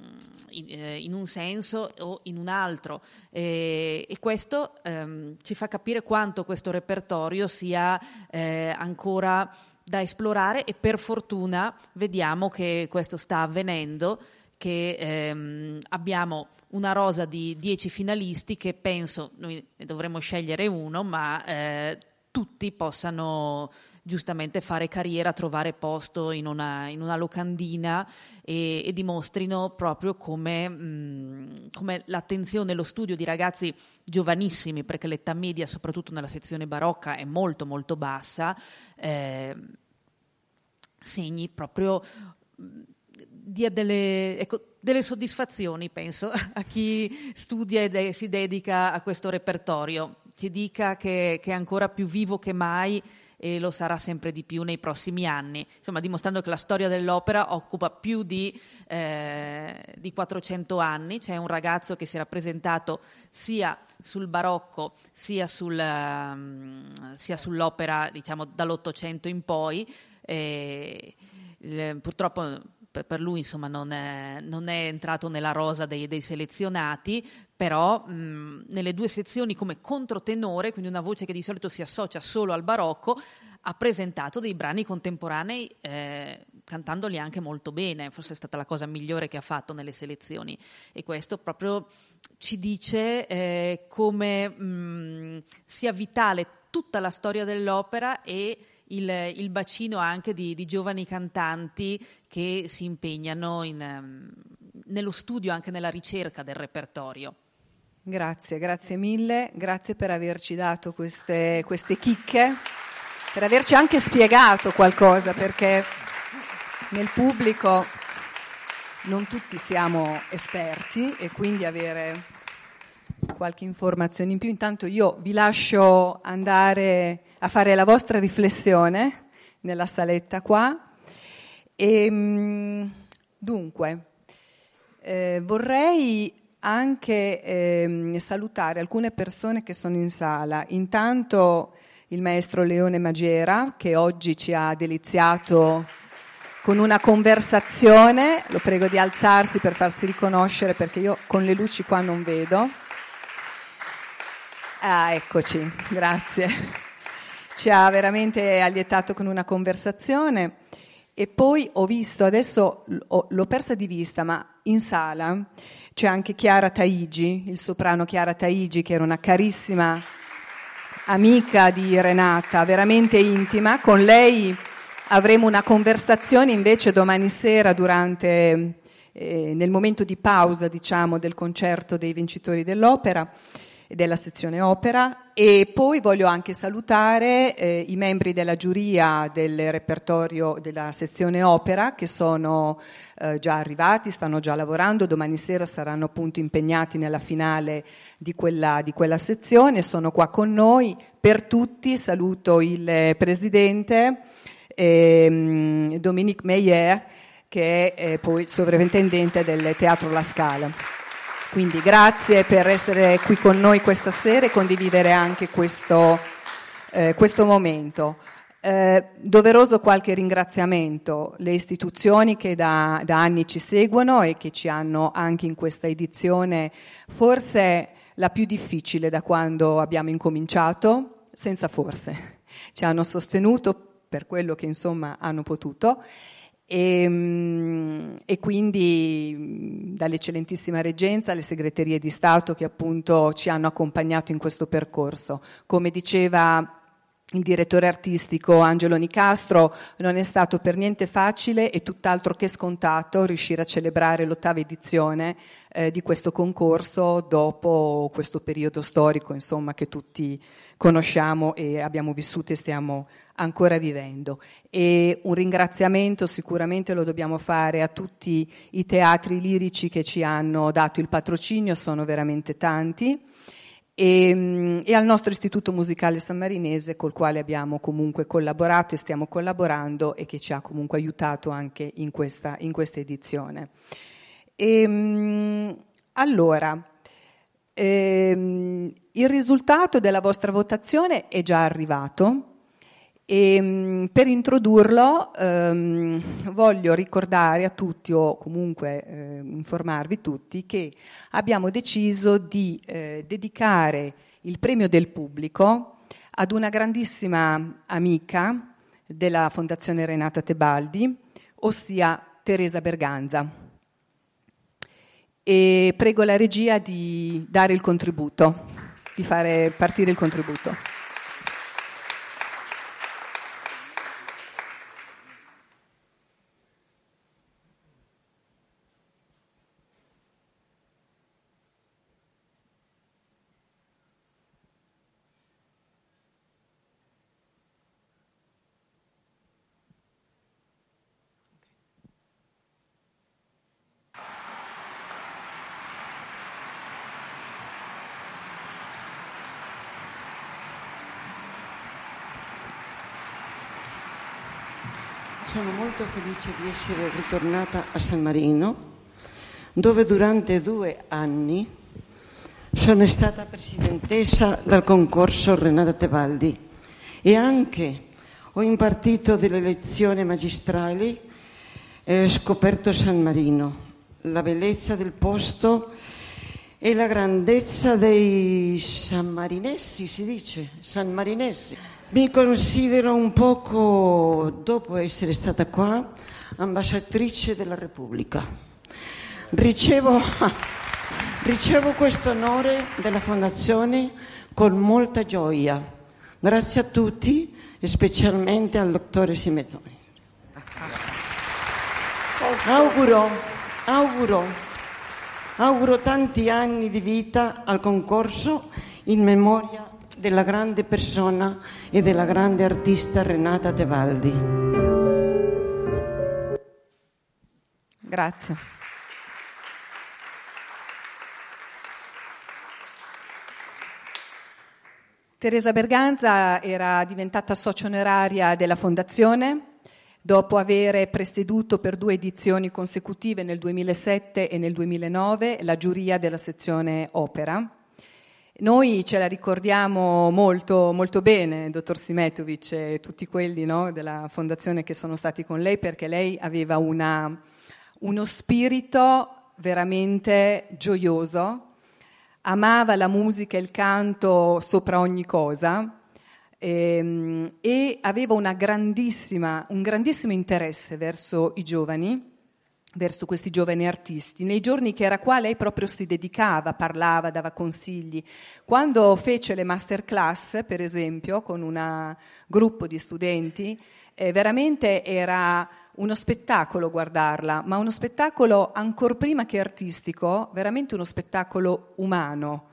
in, eh, in, un senso o in un altro. E, e questo ehm, ci fa capire quanto questo repertorio sia eh, ancora da esplorare e per fortuna vediamo che questo sta avvenendo che ehm, abbiamo una rosa di dieci finalisti che penso noi dovremmo scegliere uno, ma eh, tutti possano giustamente fare carriera, trovare posto in una, in una locandina e, e, dimostrino proprio come, mh, mm, come l'attenzione, lo studio di ragazzi giovanissimi, perché l'età media, soprattutto nella sezione barocca, è molto molto bassa, eh, segni proprio mm, dia delle, ecco, delle, soddisfazioni, penso, (laughs) a chi studia e si dedica a questo repertorio. Ci dica che, che, è ancora più vivo che mai e lo sarà sempre di più nei prossimi anni, insomma dimostrando che la storia dell'opera occupa più di, eh, di 400 anni, c'è un ragazzo che si è rappresentato sia sul barocco sia, sul, um, sia sull'opera diciamo dall'Ottocento in poi, e, eh, purtroppo per lui insomma, non, è, non, è, entrato nella rosa dei, dei selezionati, però mh, nelle due sezioni come controtenore, quindi una voce che di solito si associa solo al barocco, ha presentato dei brani contemporanei eh, cantandoli anche molto bene, forse è stata la cosa migliore che ha fatto nelle selezioni e questo proprio ci dice eh, come mh, sia vitale tutta la storia dell'opera e il, il bacino anche di, di, giovani cantanti che si impegnano in, um, nello studio, anche nella ricerca del repertorio. Grazie, grazie mille, grazie per averci dato queste, queste chicche, per averci anche spiegato qualcosa, perché nel pubblico non tutti siamo esperti e quindi avere qualche informazione in più. Intanto io vi lascio andare a fare la vostra riflessione nella saletta qua. E, ehm, dunque, eh, vorrei anche eh, salutare alcune persone che sono in sala. Intanto il maestro Leone Magera, che oggi ci ha deliziato con una conversazione. Lo prego di alzarsi per farsi riconoscere perché io con le luci qua non vedo. Ah, eccoci, grazie ci ha veramente allietato con una conversazione e poi ho visto, adesso l'ho persa di vista, ma in sala c'è anche Chiara Taigi, il soprano Chiara Taigi, che era una carissima amica di Renata, veramente intima. Con lei avremo una conversazione invece domani sera durante, eh, nel momento di pausa, diciamo, del concerto dei vincitori dell'opera della sezione opera e poi voglio anche salutare eh, i membri della giuria del repertorio della sezione opera che sono eh, già arrivati, stanno già lavorando, domani sera saranno appunto impegnati nella finale di quella, di quella sezione, sono qua con noi. Per tutti saluto il presidente ehm, Dominique Meyer che è eh, poi il sovrintendente del Teatro La Scala. Quindi grazie per essere qui con noi questa sera e condividere anche questo, eh, questo momento. Eh, doveroso qualche ringraziamento, le istituzioni che da, da, anni ci seguono e che ci hanno anche in questa edizione forse la più difficile da quando abbiamo incominciato, senza forse, ci hanno sostenuto per quello che insomma hanno potuto e, ehm, e, quindi dall'eccellentissima reggenza alle segreterie di Stato che appunto ci hanno accompagnato in questo percorso. Come diceva il direttore artistico Angelo Nicastro, non è stato per niente facile e tutt'altro che scontato riuscire a celebrare l'ottava edizione eh, di questo concorso dopo questo periodo storico insomma, che tutti conosciamo e abbiamo vissuto e stiamo ancora vivendo. E un ringraziamento sicuramente lo dobbiamo fare a tutti i teatri lirici che ci hanno dato il patrocinio, sono veramente tanti, e, e al nostro Istituto Musicale Sammarinese col quale abbiamo comunque collaborato e stiamo collaborando e che ci ha comunque aiutato anche in questa, in questa edizione. E, allora, ehm, il risultato della vostra votazione è già arrivato. E, ehm, per introdurlo ehm, voglio ricordare a tutti o comunque eh, informarvi tutti che abbiamo deciso di eh, dedicare il premio del pubblico ad una grandissima amica della Fondazione Renata Tebaldi, ossia Teresa Berganza. E prego la regia di dare il contributo, di fare partire il contributo. Sono molto felice di essere ritornata a San Marino, dove durante due anni sono stata presidentessa del concorso Renata Tebaldi e anche ho impartito delle lezioni magistrali e ho scoperto San Marino, la bellezza del posto e la grandezza dei sanmarinesi, si dice, sanmarinesi. Mi considero un poco, dopo essere stata qua, ambasciatrice della Repubblica. Ricevo, (laughs) ricevo questo onore della Fondazione con molta gioia. Grazie a tutti e specialmente al dottore Simetoni. Auguro, auguro, auguro tanti anni di vita al concorso in memoria della grande persona e della grande artista Renata Tebaldi. Grazie. Teresa Berganza era diventata socio onoraria della Fondazione dopo aver presieduto per due edizioni consecutive nel 2007 e nel 2009 la giuria della sezione opera noi ce la ricordiamo molto, molto bene, dottor Simetovic e tutti quelli no, della fondazione che sono stati con lei, perché lei aveva una, uno spirito veramente gioioso, amava la musica e il canto sopra ogni cosa e, ehm, e aveva un grandissimo interesse verso i giovani verso questi giovani artisti. Nei giorni che era qua lei proprio si dedicava, parlava, dava consigli. Quando fece le masterclass, per esempio, con un gruppo di studenti, eh, veramente era uno spettacolo guardarla, ma uno spettacolo ancora prima che artistico, veramente uno spettacolo umano.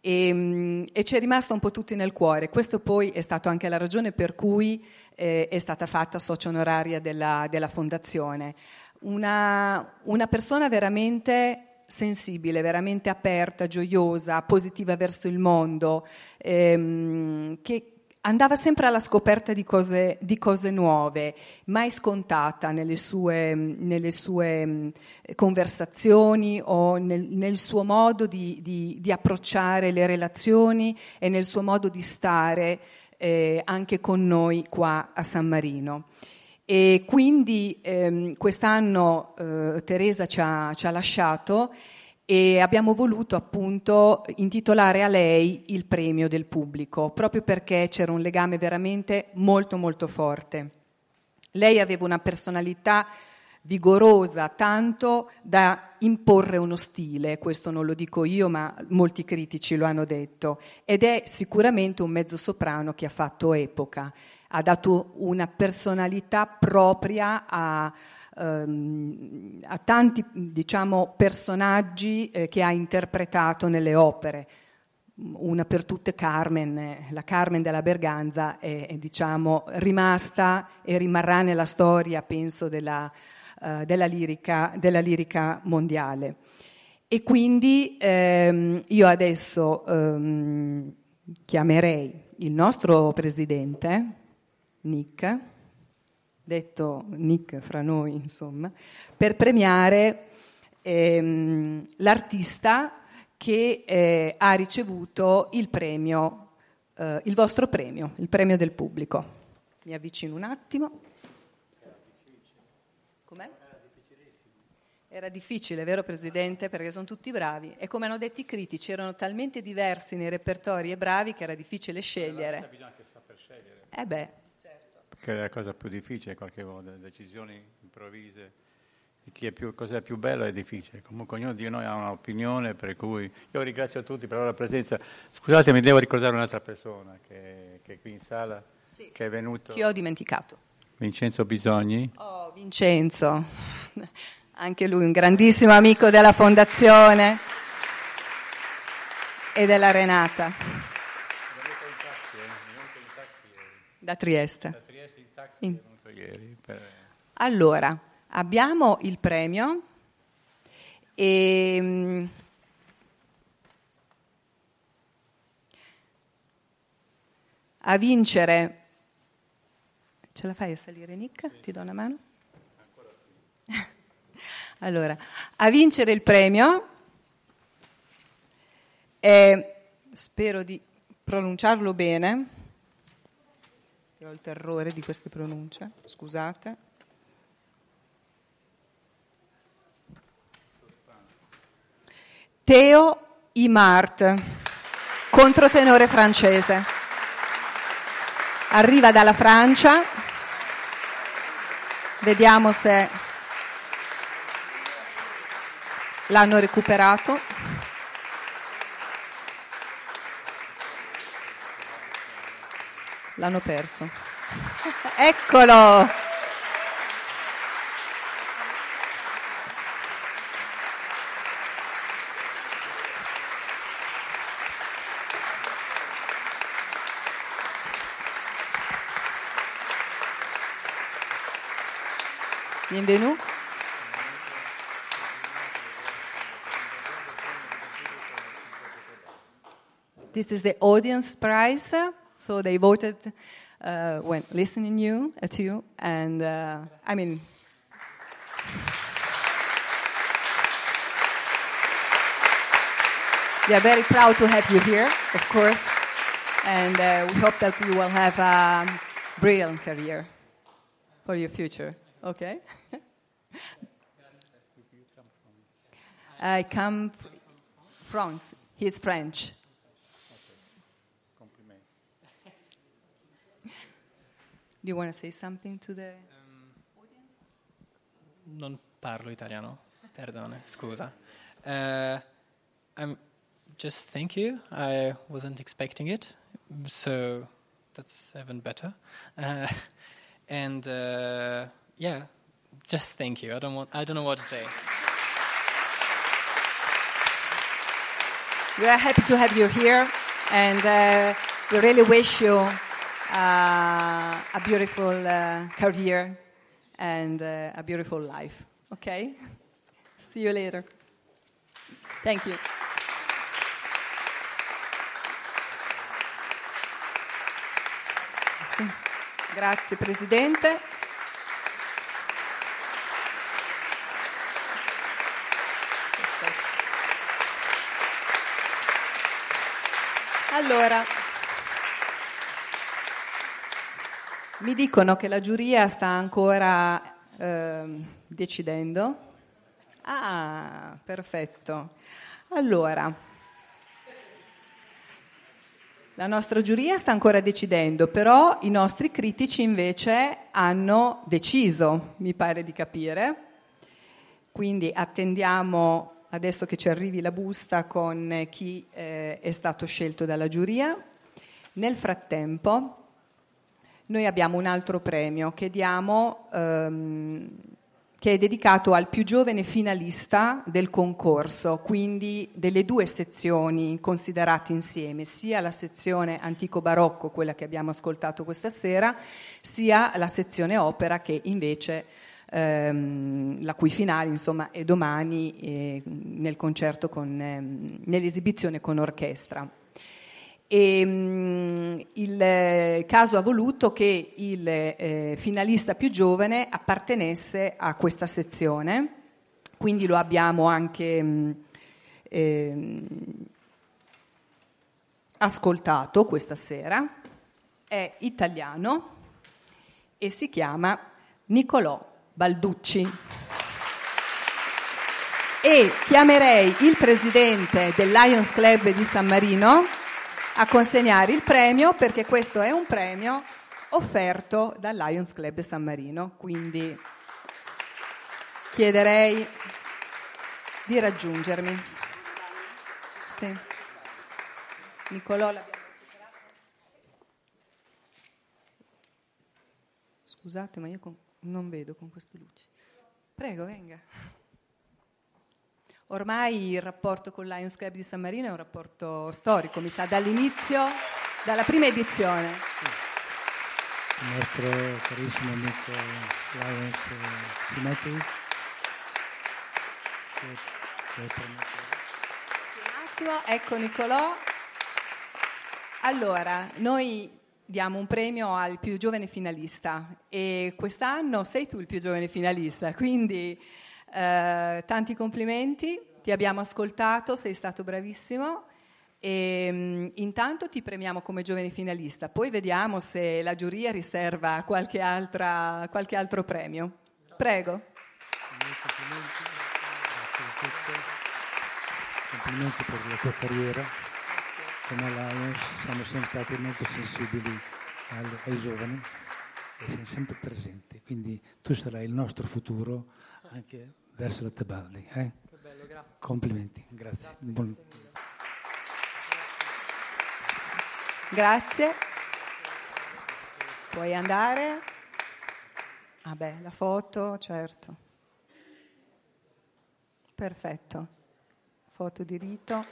E, mm, e ci è rimasto un po' tutti nel cuore. Questo poi è stato anche la ragione per cui eh, è stata fatta socio onoraria della, della fondazione una, una persona veramente sensibile, veramente aperta, gioiosa, positiva verso il mondo, ehm, che andava sempre alla scoperta di cose, di cose nuove, mai scontata nelle sue, nelle sue mm, conversazioni o nel, nel suo modo di, di, di, approcciare le relazioni e nel suo modo di stare eh, anche con noi qua a San Marino. E quindi ehm, quest'anno eh, Teresa ci ha, ci ha, lasciato e abbiamo voluto appunto intitolare a lei il premio del pubblico, proprio perché c'era un legame veramente molto molto forte. Lei aveva una personalità vigorosa, tanto da imporre uno stile, questo non lo dico io, ma molti critici lo hanno detto, ed è sicuramente un mezzo soprano che ha fatto epoca ha dato una personalità propria a, ehm, a tanti diciamo, personaggi eh, che ha interpretato nelle opere. Una per tutte Carmen, eh, la Carmen della Berganza è, è diciamo, rimasta e rimarrà nella storia, penso, della, uh, della, lirica, della lirica, mondiale. E quindi ehm, io adesso ehm, chiamerei il nostro presidente, Nick, detto Nick fra noi, insomma, per premiare ehm, l'artista che eh, ha ricevuto il premio, eh, il vostro premio, il premio del pubblico. Mi avvicino un attimo. Com'è? Era difficile, vero Presidente? Perché sono tutti bravi. E come hanno detto i critici, erano talmente diversi nei repertori e bravi che era difficile scegliere. Bisogna scegliere. Eh beh, che è la cosa più difficile qualche volta, decisioni improvvise chi è più, cos'è più bello è difficile. Comunque ognuno di noi ha un'opinione, per cui io ringrazio tutti per la loro presenza. Scusatemi, devo ricordare un'altra persona che, che è qui in sala, sì. che è venuto. Chi ho dimenticato? Vincenzo Bisogni. Oh, Vincenzo, (laughs) anche lui un grandissimo amico della Fondazione e della Renata. Da Trieste. Da Trieste in taxi in... ieri. Per... Allora, abbiamo il premio e ehm, a vincere ce la fai a salire Nick? Ti do una mano? (laughs) allora, a vincere il premio è, spero di pronunciarlo bene, io ho il terrore di queste pronunce, scusate. Theo Imart, controtenore francese. Arriva dalla Francia, vediamo se l'hanno recuperato. L'hanno perso. Eccolo! Bienvenue. This is the audience prize, so they voted uh, when listening you at you, and uh, I mean. We are very proud to have you here, of course, and uh, we hope that you will have a brilliant career for your future. Okay. (laughs) I come from France. He's French. Do you want to say something to the audience? Non parlo italiano, perdone, scusa. Uh, I'm just thank you. I wasn't expecting it, so that's even better. Uh, and uh, yeah, just thank you. I don't want. I don't know what to say. We are happy to have you here, and uh, we really wish you uh, a beautiful uh, career and uh, a beautiful life. Okay? See you later. Thank you. Grazie Presidente. Allora, mi dicono che la giuria sta ancora eh, decidendo. Ah, perfetto. Allora, la nostra giuria sta ancora decidendo, però i nostri critici invece hanno deciso, mi pare di capire. Quindi attendiamo adesso che ci arrivi la busta con chi eh, è stato scelto dalla giuria. Nel frattempo noi abbiamo un altro premio che diamo, ehm, che è dedicato al più giovane finalista del concorso, quindi delle due sezioni considerate insieme, sia la sezione antico-barocco, quella che abbiamo ascoltato questa sera, sia la sezione opera che invece ehm, la cui finale insomma, è domani eh, nel concerto con, ehm, nell'esibizione con orchestra. E, mh, mm, il eh, caso ha voluto che il eh, finalista più giovane appartenesse a questa sezione, quindi lo abbiamo anche mh, eh, ascoltato questa sera, è italiano e si chiama Nicolò Balducci. E chiamerei il presidente del Lions Club di San Marino a consegnare il premio perché questo è un premio offerto dal Lions Club San Marino. Quindi chiederei di raggiungermi. Sì. Nicolò Scusate, ma io con... non vedo con queste luci. Prego, venga. Ormai il rapporto con Lions Club di San Marino è un rapporto storico, mi sa, dall'inizio, dalla prima edizione. Il nostro carissimo amico Lions eh, Simetri. Un attimo, ecco Nicolò. Allora, noi diamo un premio al più giovane finalista e quest'anno sei tu il più giovane finalista, quindi eh, tanti complimenti, ti abbiamo ascoltato, sei stato bravissimo e um, intanto ti premiamo come giovane finalista, poi vediamo se la giuria riserva qualche, altra, qualche altro premio. Prego. Complimenti, per la tua carriera come Alliance siamo sempre stati molto sensibili ai giovani e siamo sempre presenti, quindi tu sarai il nostro futuro anche verso la Tebaldi. Eh? Bello, Complimenti, grazie. grazie. Buon... Grazie. Puoi andare? Ah beh, la foto, certo. Perfetto. Foto di rito.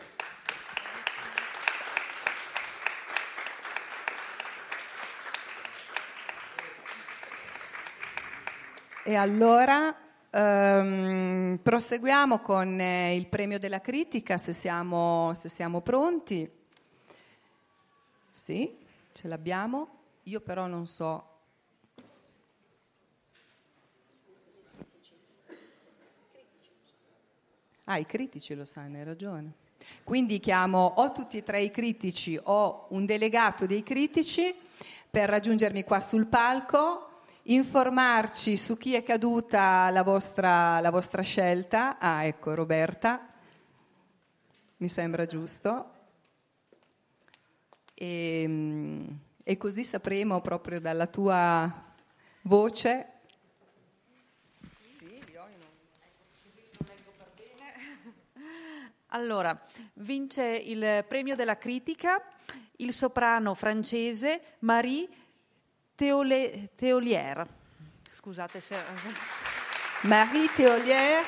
E allora um, proseguiamo con eh, il premio della critica, se siamo, se siamo pronti. Sì, ce l'abbiamo. Io però non so Ah, i critici lo sanno, hai ragione. Quindi chiamo o tutti e tre i critici o un delegato dei critici per raggiungermi qua sul palco informarci su chi è caduta la vostra, la vostra scelta. Ah, ecco, Roberta, mi sembra giusto. E, ehm, e così sapremo proprio dalla tua voce. Allora, vince il premio della critica il soprano francese Marie Teole, Teolière. Scusate se... Marie Teolière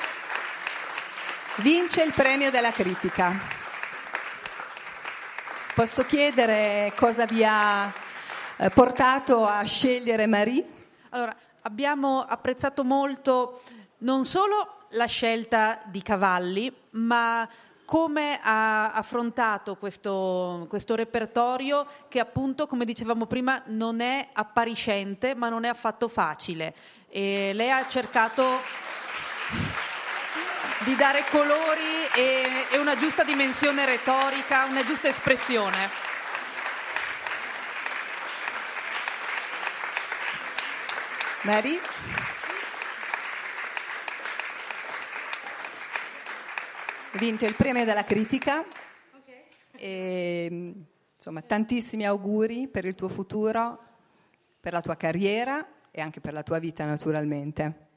vince il premio della critica. Posso chiedere cosa vi ha eh, portato a scegliere Marie? Allora, abbiamo apprezzato molto non solo la scelta di cavalli, ma come ha affrontato questo, questo, repertorio che appunto, come dicevamo prima, non è appariscente ma non è affatto facile. E lei ha cercato di dare colori e, e una giusta dimensione retorica, una giusta espressione. Mary? Vinto il premio della critica. Okay. E, insomma, tantissimi auguri per il tuo futuro, per la tua carriera e anche per la tua vita, naturalmente.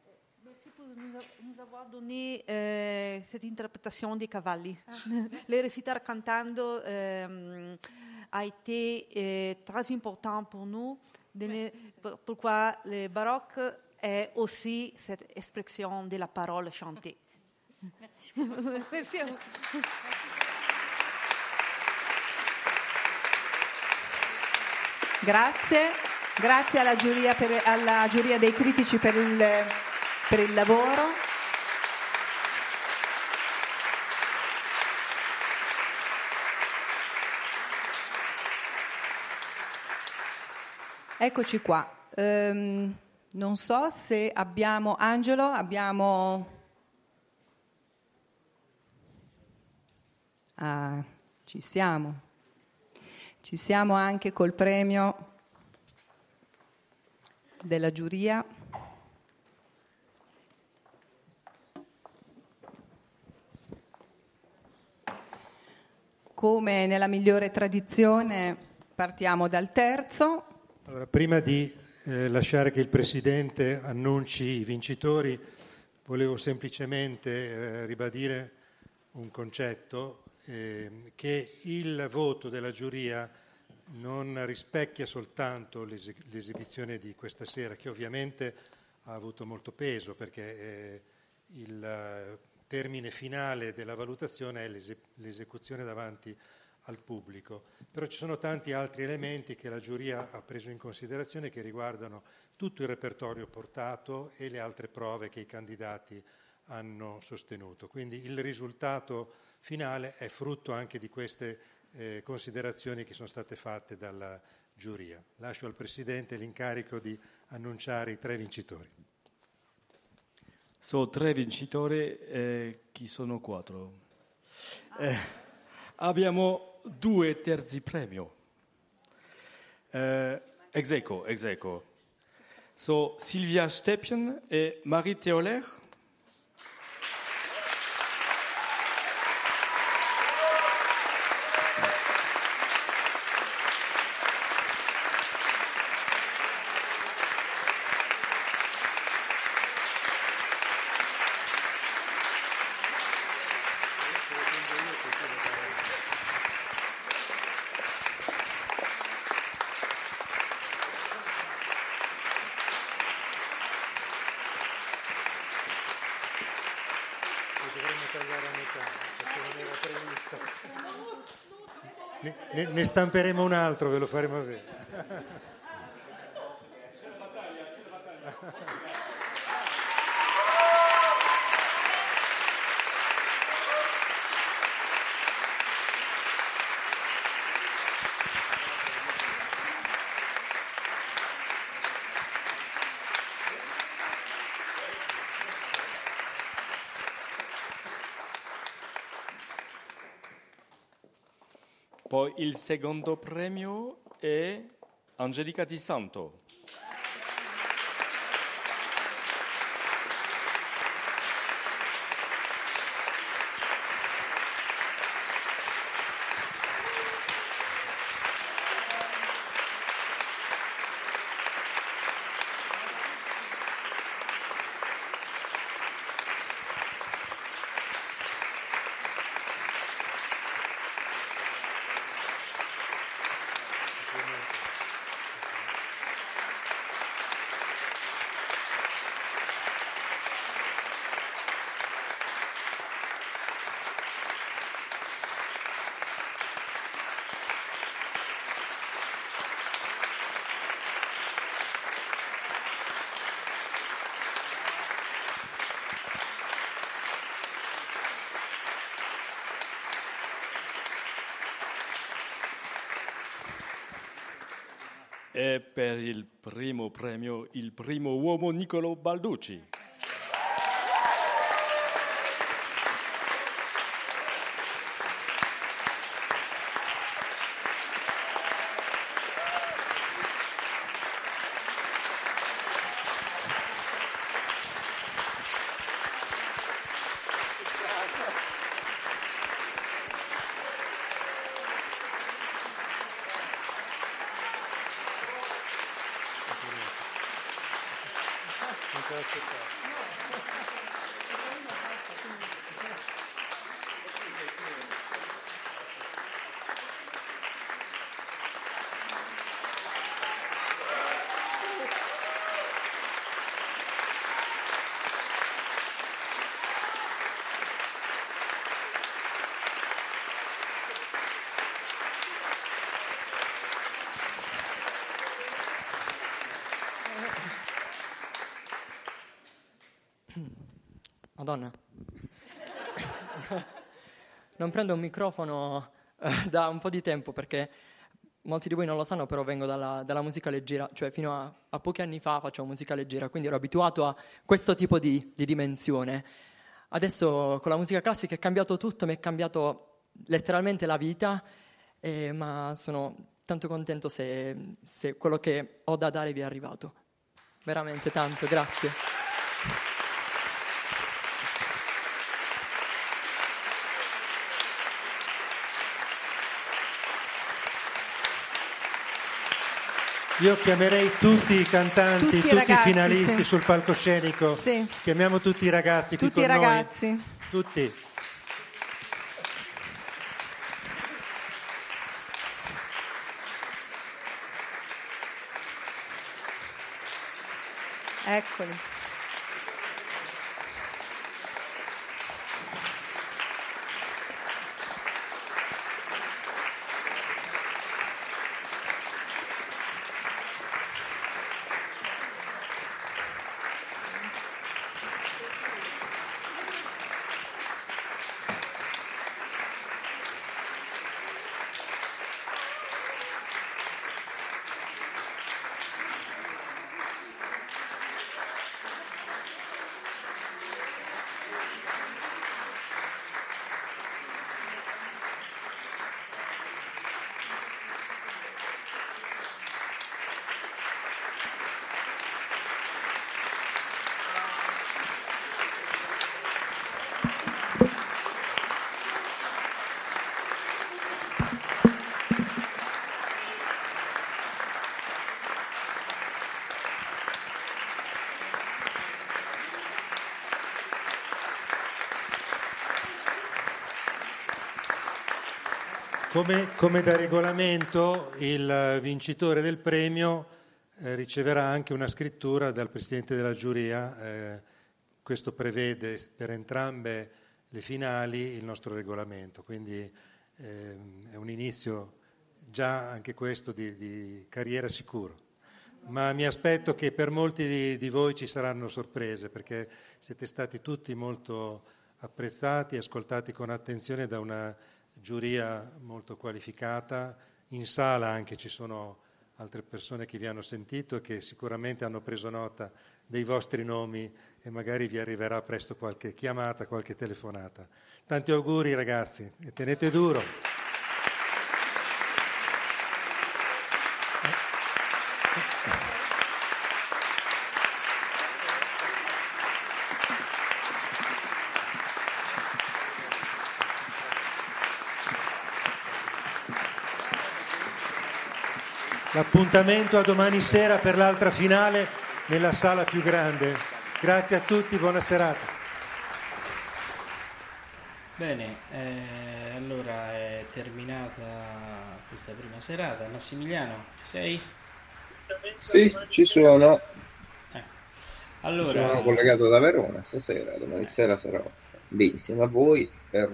Merci pour nous avoir donné euh, cette interprétation des cavalli. Ah, Le récital cantando euh, a été euh, très important pour nous, pourquoi le baroque est aussi cette expression de la parole chantée. Merci. (laughs) Merci a vous. Grazie, grazie alla giuria, per, alla giuria dei critici per il, per il lavoro. Eccoci qua. Um, non so se abbiamo Angelo, abbiamo Ah, ci siamo. Ci siamo anche col premio della giuria. Come nella migliore tradizione partiamo dal terzo. Allora, prima di eh, lasciare che il Presidente annunci i vincitori, volevo semplicemente eh, ribadire un concetto, eh, che il voto della giuria non rispecchia soltanto l'es- l'esibizione di questa sera, che ovviamente ha avuto molto peso perché eh, il termine finale della valutazione è l'ese- l'esecuzione davanti al pubblico. Però ci sono tanti altri elementi che la giuria ha preso in considerazione che riguardano tutto il repertorio portato e le altre prove che i candidati hanno sostenuto. Quindi il risultato finale è frutto anche di queste eh, considerazioni che sono state fatte dalla giuria. Lascio al Presidente l'incarico di annunciare i tre vincitori. Sono tre vincitori, eh, chi sono quattro? Eh, abbiamo due terzi premio. Eh, execo, execo. So Silvia Stepien e Marie Theoler. dovremmo tagliare a metà perché non era previsto. Ne, stamperemo un altro, ve lo faremo vedere. Poi il secondo premio è Angelica Di Santo. E per il primo premio, il primo uomo Nicolo Balducci. Madonna. non prendo un microfono eh, da un po' di tempo perché molti di voi non lo sanno, però vengo dalla, dalla musica leggera, cioè fino a, a, pochi anni fa facevo musica leggera, quindi ero abituato a questo tipo di, di dimensione. Adesso con la musica classica è cambiato tutto, mi è cambiato letteralmente la vita, eh, ma sono tanto contento se, se quello che ho da dare vi è arrivato. Veramente tanto, grazie. Io chiamerei tutti i cantanti, Tutti i tutti, ragazzi, i finalisti sì. sul palcoscenico. Sì. Chiamiamo tutti i ragazzi qui Tutti i con noi. ragazzi. Tutti. Eccoli. Come, come da regolamento, il vincitore del premio eh, riceverà anche una scrittura dal Presidente della giuria. eh, questo prevede per entrambe le finali il nostro regolamento, quindi ehm, è un inizio già anche questo di, di carriera sicuro. Ma mi aspetto che per molti di, di voi ci saranno sorprese, perché siete stati tutti molto apprezzati e ascoltati con attenzione da una giuria molto qualificata. In sala anche ci sono altre persone che vi hanno sentito e che sicuramente hanno preso nota dei vostri nomi e magari vi arriverà presto qualche chiamata, qualche telefonata. Tanti auguri ragazzi e tenete duro. L'appuntamento a domani sera per l'altra finale nella sala più grande. Grazie a tutti, buona serata. Bene, eh, allora è terminata questa prima serata. Massimiliano, ci sei? Sì, ci sono. Allora, Sono collegato da Verona stasera, domani sera sarò lì insieme a voi per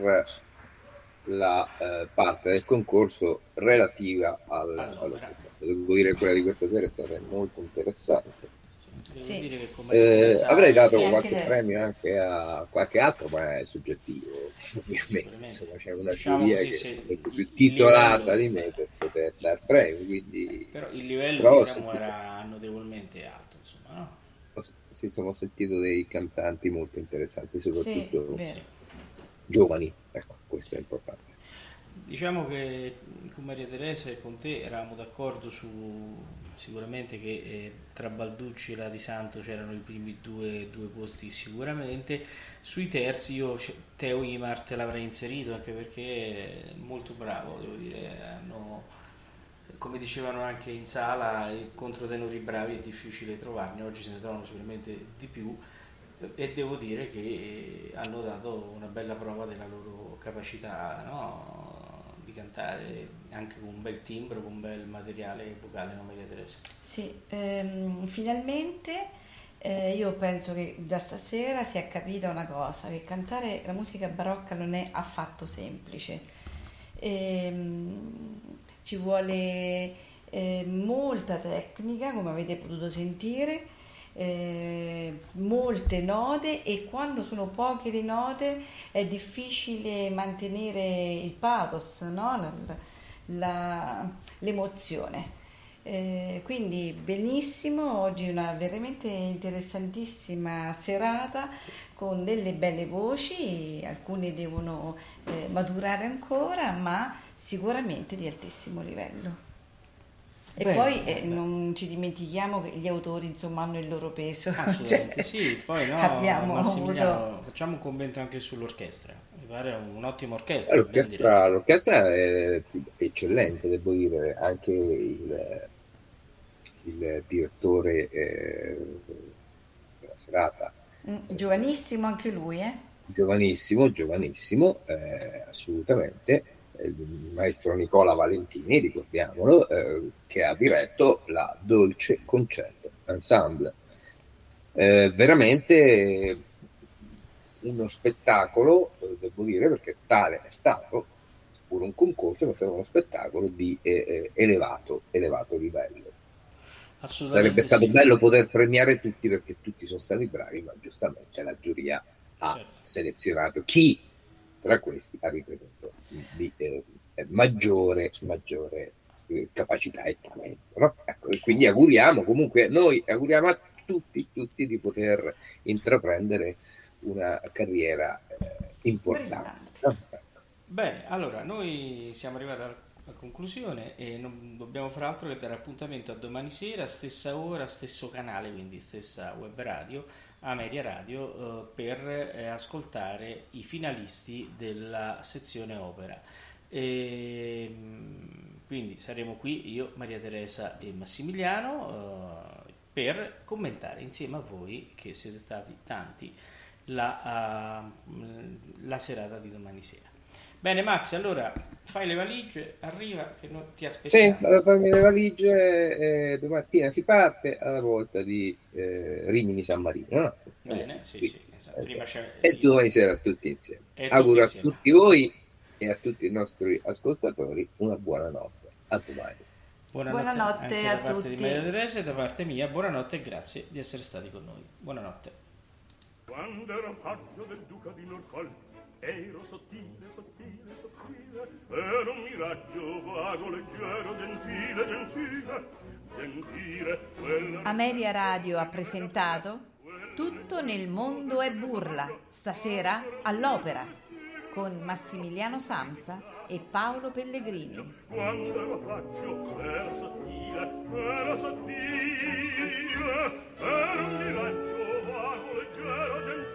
la eh, parte del concorso relativa al, allo spettacolo. Devo dire che quella di questa sera è stata molto interessante. devo Sì. dire che come Eh, avrei dato Sì, anche qualche lei. premio anche a qualche altro, ma è soggettivo, (laughs) ovviamente. Insomma, c'è una Diciamo giuria che è più titolata livello- di me per poter dar premi, quindi Però il livello Però diciamo, sentito- era notevolmente alto, insomma, no? sì, sono sentito dei cantanti molto interessanti, soprattutto vero. giovani, questo è importante. Diciamo che con Maria Teresa e con te eravamo d'accordo su sicuramente che eh, tra Balducci e la Di Santo c'erano i primi due, due posti sicuramente. Sui terzi io c- Teo te l'avrei inserito anche perché è molto bravo, devo dire. Hanno, come dicevano anche in sala, contro tenori bravi è difficile trovarne, oggi se ne trovano sicuramente di più e devo dire che hanno dato una bella prova della loro capacità no? di cantare anche con un bel timbro, con un bel materiale vocale, non Maria Teresa. Sì, ehm, finalmente eh, io penso che da stasera si è capita una cosa, che cantare la musica barocca non è affatto semplice. Ehm, ci vuole eh, molta tecnica, come avete potuto sentire, eh, molte note e quando sono poche le note è difficile mantenere il pathos, no? La- la- l'emozione. Eh, quindi benissimo, oggi una veramente interessantissima serata con delle belle voci, alcune devono eh, maturare ancora, ma sicuramente di altissimo livello. E Bene, poi eh, non ci dimentichiamo che gli autori insomma hanno il loro peso. Assolutamente (laughs) Cioè, sì, poi no, abbiamo avuto... facciamo un commento anche sull'orchestra, mi pare un'ottima orchestra. ben L'orchestra, l'orchestra è eccellente, devo dire, anche il, il direttore eh, della serata. Mm, giovanissimo anche lui, eh? Giovanissimo, giovanissimo, eh, assolutamente. Il maestro Nicola Valentini, ricordiamolo, eh, che ha diretto la Dolce Concerto Ensemble. Eh, veramente uno spettacolo, eh, devo dire, perché tale è stato, pure un concorso, ma è stato uno spettacolo di eh, elevato, elevato livello. Sarebbe stato sì. bello poter premiare tutti perché tutti sono stati bravi, ma giustamente la giuria ha Certo. selezionato chi tra questi ha ritenuto di eh, maggiore, maggiore eh, capacità e talento. no? Ecco, e quindi auguriamo comunque, noi auguriamo a tutti, tutti di poter intraprendere una carriera eh, importante. Bene, allora noi siamo arrivati alla alla conclusione e non dobbiamo fare altro che dare appuntamento a domani sera, stessa ora, stesso canale, quindi stessa web radio, Ameria Radio, eh, per eh, ascoltare i finalisti della sezione opera. E, mm, quindi saremo qui io, Maria Teresa e Massimiliano eh, per commentare insieme a voi, che siete stati tanti, la, ah, la serata di domani sera. Bene Max, allora fai le valigie, arriva che noi ti Sì, aspettiamo. vado a farmi le valigie, eh, domattina si parte alla volta di eh, Rimini San Marino. no? Bene, sì, sì, esatto. Prima c'è E domani sera tutti insieme. E tutti Auguro insieme. a tutti voi e a tutti i nostri ascoltatori una buona notte. A domani. Buonanotte, Buonanotte a da parte tutti. di Maria Teresa e da parte mia, buonanotte e grazie di essere stati con noi. Buonanotte. Quando ero paggio del duca di Norfolk Ero sottile, sottile, sottile, ero un miraggio vago, leggero, gentile, gentile, gentile. Quella... Ameria Radio ha presentato Tutto nel mondo è burla, stasera all'opera, con Massimiliano Samsa e Paolo Pellegrini. Quando ero faccio era sottile, era sottile, era un miraggio vago, leggero, gentile.